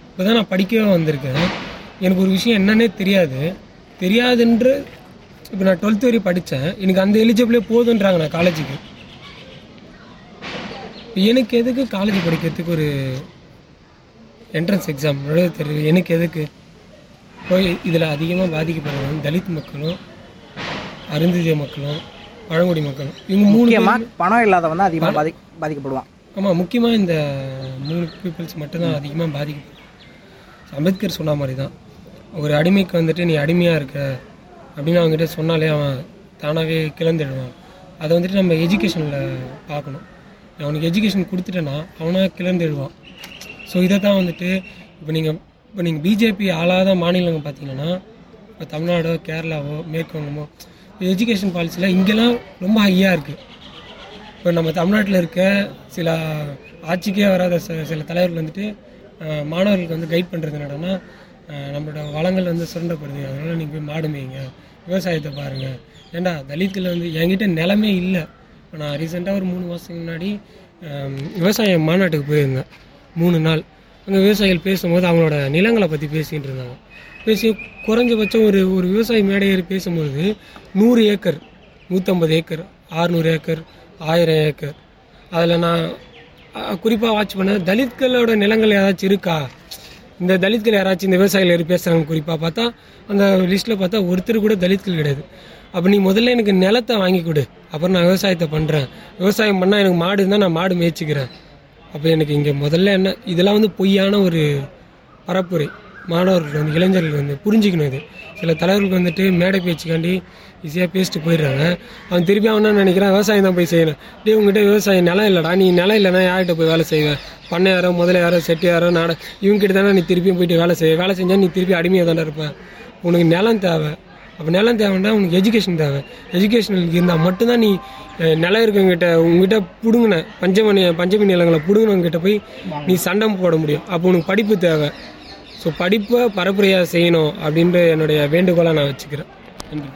இப்போ தான் நான் படிக்கவே வந்திருக்கேன். எனக்கு ஒரு விஷயம் என்னன்னே தெரியாது. தெரியாதுன்று இப்போ நான் டுவெல்த் வரையும் படித்தேன் எனக்கு அந்த எலிஜிபிளே போதுன்றாங்க நான் காலேஜுக்கு இப்போ எனக்கு எதுக்கு காலேஜ் படிக்கிறதுக்கு ஒரு என்ட்ரன்ஸ் எக்ஸாம் தெரியுது எனக்கு எதுக்கு? இதில் அதிகமாக பாதிக்கப்படுறது தலித் மக்களும் அருந்ததிய மக்களும் பழங்குடி மக்களும். இவங்க மூணு பணம் இல்லாதவன் அதிகமாக பாதி பாதிக்கப்படுவான். ஆமாம் முக்கியமாக இந்த மூணு பீப்புள்ஸ் மட்டும்தான் அதிகமாக பாதிக்கப்படும் அம்பேத்கர் சொன்ன மாதிரி தான் ஒரு அடிமைக்கு வந்துட்டு நீ அடிமையாக இருக்க அப்படின்னு அவங்ககிட்ட சொன்னாலே அவன் தானாகவே கிளந்துடுவான் அதை வந்துட்டு நம்ம எஜுகேஷனில் பார்க்கணும். அவனுக்கு எஜுகேஷன் கொடுத்துட்டேன்னா அவனாக கிளந்துடுவான் ஸோ இதை தான் வந்துட்டு இப்போ நீங்கள் இப்போ நீங்கள் பிஜேபி ஆளாத மாநிலங்கள் பார்த்தீங்கன்னா இப்போ தமிழ்நாடோ கேரளாவோ மேற்குவங்கமோ எஜுகேஷன் பாலிசியில் இங்கெல்லாம் ரொம்ப ஹையாக இருக்குது இப்போ நம்ம தமிழ்நாட்டில் இருக்க சில ஆட்சிக்கே வராத சில சில தலைவர்கள் வந்துட்டு மாணவர்களுக்கு வந்து கைட் பண்ணுறது என்னன்னா நம்மளோட வளங்கள் வந்து சுரண்டப்படுது. அதனால் நீங்கள் போய் மாடு மேய்ங்க விவசாயத்தை பாருங்கள் ஏண்டா தலித்தில் வந்து என்கிட்ட நிலமே இல்லை. இப்போ நான் ரீசெண்டாக ஒரு மூணு மாதத்துக்கு முன்னாடி விவசாய மாநாட்டுக்கு போயிருந்தேன். மூணு நாள். அங்கே விவசாயிகள் பேசும்போது அவங்களோட நிலங்களை பற்றி பேசிகிட்டு இருந்தாங்க. பேசி குறைஞ்சபட்சம் ஒரு ஒரு விவசாயி மேடையேறி பேசும்போது நூறு ஏக்கர் நூற்றம்பது ஏக்கர் ஆறுநூறு ஏக்கர் ஆயிரம் ஏக்கர். அதில் நான் குறிப்பாக வாட்ச் பண்ணேன் தலித்களோட நிலங்கள் ஏதாச்சும் இருக்கா? இந்த தலித்கள் யாராச்சும் இந்த விவசாயிகள் ஏறி பேசுகிறாங்க குறிப்பாக பார்த்தா அந்த லிஸ்ட்டில் பார்த்தா ஒருத்தர் கூட தலித்கள் கிடையாது. அப்போ நீ முதல்ல எனக்கு நிலத்தை வாங்கி கொடு. அப்புறம் நான் விவசாயத்தை பண்ணுறேன் விவசாயம் பண்ணால் எனக்கு மாடு இருந்தால் நான் மாடு மேய்ச்சிக்கிறேன். அப்போ எனக்கு இங்கே முதல்ல என்ன இதெல்லாம் வந்து பொய்யான ஒரு பரப்புரை. மாணவர்கள் வந்து இளைஞர்கள் வந்து புரிஞ்சுக்கணும் இது. சில தலைவர்களுக்கு வந்துட்டு மேடை பேச்சுக்காண்டி ஈஸியாக பேசிட்டு போயிடுறாங்க. அவன் திருப்பி அவன் என்ன நினைக்கிறான் விவசாயம் தான் போய் செய்யணும். டே உங்ககிட்ட விவசாயம் நிலம் இல்லைடா நீ நிலம் இல்லைன்னா யார்கிட்ட போய் வேலை செய்வேன்? பண்ண யாரோ முதல்ல யாரோ செட்டி யாரோ நாட இவங்ககிட்ட தானே நீ திருப்பியும் போயிட்டு வேலை செய்ய வேலை செஞ்சால் நீ திருப்பி அடிமையாக தானே இருப்பேன் உனக்கு நிலம் தேவை. அப்போ நிலம் தேவைன்னா உனக்கு எஜுகேஷன் தேவை. எஜுகேஷன் இருந்தால் மட்டும்தான் நீ நிலம் இருக்கவங்கிட்ட உங்ககிட்ட பிடுங்கின பஞ்சமணி பஞ்சமி நிலங்களை பிடுங்கினவங்கிட்ட போய் நீ சண்டை போட முடியும். அப்போ உனக்கு படிப்பு தேவை. ஸோ படிப்பை பரப்புரையாக செய்யணும் அப்படின்ற என்னுடைய வேண்டுகோளை நான் வச்சுக்கிறேன். நன்றி.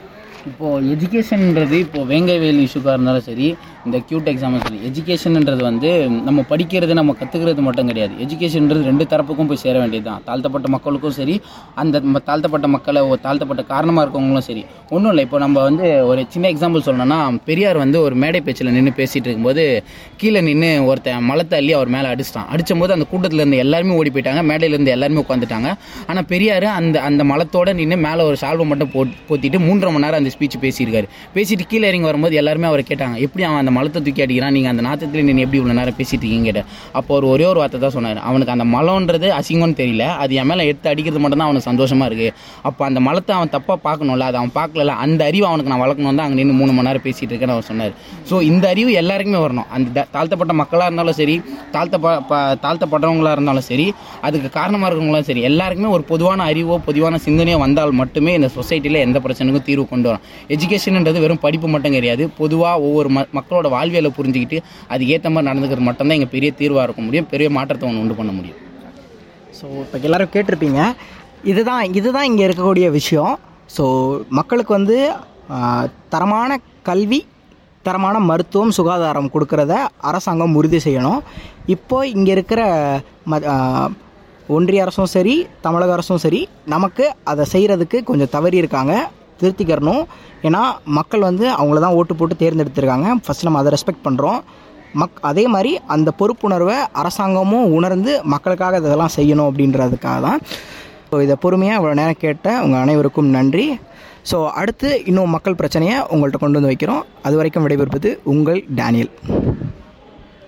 இப்போது எஜுகேஷன்ன்றது இப்போது வேங்கைவேல் இஷ்யூக்காக இருந்தாலும் சரி இந்த கியூட் எக்ஸாமும் சரி எஜுகேஷன்ன்றது வந்து நம்ம படிக்கிறது நம்ம கற்றுக்கிறது மட்டும் கிடையாது. எஜுகேஷன்ன்றது ரெண்டு தரப்புக்கும் போய் சேர வேண்டியது தான் தாழ்த்தப்பட்ட மக்களுக்கும் சரி அந்த தாழ்த்தப்பட்ட மக்களை தாழ்த்தப்பட்ட காரணமாக இருக்கவங்களும் சரி. ஒன்றும் இல்லை இப்போ நம்ம வந்து ஒரு சின்ன எக்ஸாம்பிள் சொல்லணும்னா பெரியார் வந்து ஒரு மேடை பேச்சில் நின்று பேசிகிட்டு இருக்கும்போது கீழே நின்று ஒருத்தன் மலத்தை அள்ளி அவர் மேலே அடிச்சிட்டான். அடித்தபோது அந்த கூட்டத்தில் இருந்து எல்லாருமே ஓடி போயிட்டாங்க. மேடையிலேருந்து எல்லாருமே உட்காந்துட்டாங்க ஆனால் பெரியார் அந்த அந்த மலத்தோட நின்று மேலே ஒரு சால்வை மட்டும் போ போத்திட்டு மூன்றரை மணி நேரம் அந்த ஸ்பீச் பேசியிருக்காரு. பேசிட்டு கீழே இறங்கி வரும்போது எல்லாருமே அவரை கேட்டாங்க எப்படி அவன் அந்த மலத்தை தூக்கி அடிக்கிறான்? நீங்கள் அந்த நாத்தத்தில் நீ எப்படி இவ்வளோ நேரம் பேசிட்டு இருக்கீங்க கேட்ட அப்போ ஒரு ஒரே ஒரு வார்த்தை தான் சொன்னார். அவனுக்கு அந்த மலம்ன்றது அசிங்கம்னு தெரியல. அது என் மேலே எடுத்து அடிக்கிறது மட்டும்தான் அவனுக்கு சந்தோஷமாக இருக்குது அப்போ அந்த மலத்தை அவன் தப்பாக பார்க்கணும்ல அது அவன் பார்க்கல அந்த அறிவு அவனுக்கு நான் வளர்க்கணும் தான் அங்கே நின்று மூணு மணி நேரம் பேசிகிட்டு இருக்கேன்னு அவர் சொன்னார். ஸோ இந்த அறிவு எல்லாருக்குமே வரணும். அந்த த- தாழ்த்தப்பட்ட மக்களாக இருந்தாலும் சரி தாழ்த்தப்ப ப- இருந்தாலும் சரி அதுக்கு காரணமாக இருக்கிறவங்களும் சரி எல்லாருக்குமே ஒரு பொதுவான அறிவோ பொதுவான சிந்தனையோ வந்தால் மட்டுமே இந்த சொசைட்டியில் எந்த பிரச்சனைக்கும் தீர்வு கொண்டு வரும். எஜுகேஷன்ன்றது வெறும் படிப்பு மட்டும் கிடையாது. பொதுவாக ஒவ்வொரு ம மக்களோட வாழ்வியலை புரிஞ்சுக்கிட்டு அதுக்கேற்ற மாதிரி நடந்துக்கிறது மட்டும்தான் இங்கே பெரிய தீர்வாக இருக்க முடியும். பெரிய மாற்றத்தை ஒன்று உண்டு பண்ண முடியும். ஸோ இப்போ எல்லோரும் கேட்டிருப்பீங்க. இதுதான் இதுதான் இங்கே இருக்கக்கூடிய விஷயம். ஸோ மக்களுக்கு வந்து தரமான கல்வி தரமான மருத்துவம் சுகாதாரம் கொடுக்கறத அரசாங்கம் உறுதி செய்யணும். இப்போ இங்கே இருக்கிற ம ஒன்றிய அரசும் சரி தமிழக அரசும் சரி நமக்கு அதை செய்கிறதுக்கு கொஞ்சம் தவறி இருக்காங்க. திருத்திக்கிறணும். ஏன்னா மக்கள் வந்து அவங்கள தான் ஓட்டு போட்டு தேர்ந்தெடுத்திருக்காங்க. ஃபஸ்ட் நம்ம அதை ரெஸ்பெக்ட் பண்ணுறோம் மக் அதே மாதிரி அந்த பொறுப்புணர்வை அரசாங்கமும் உணர்ந்து மக்களுக்காக இதெல்லாம் செய்யணும் அப்படின்றதுக்காக தான். ஸோ இதை பொறுமையாக அவ்வளோ நேரம் கேட்ட உங்கள் அனைவருக்கும் நன்றி. ஸோ அடுத்து இன்னும் மக்கள் பிரச்சனையை உங்கள்கிட்ட கொண்டு வந்து வைக்கிறோம். அது வரைக்கும் விடைபெறுவது உங்கள் டேனியல்.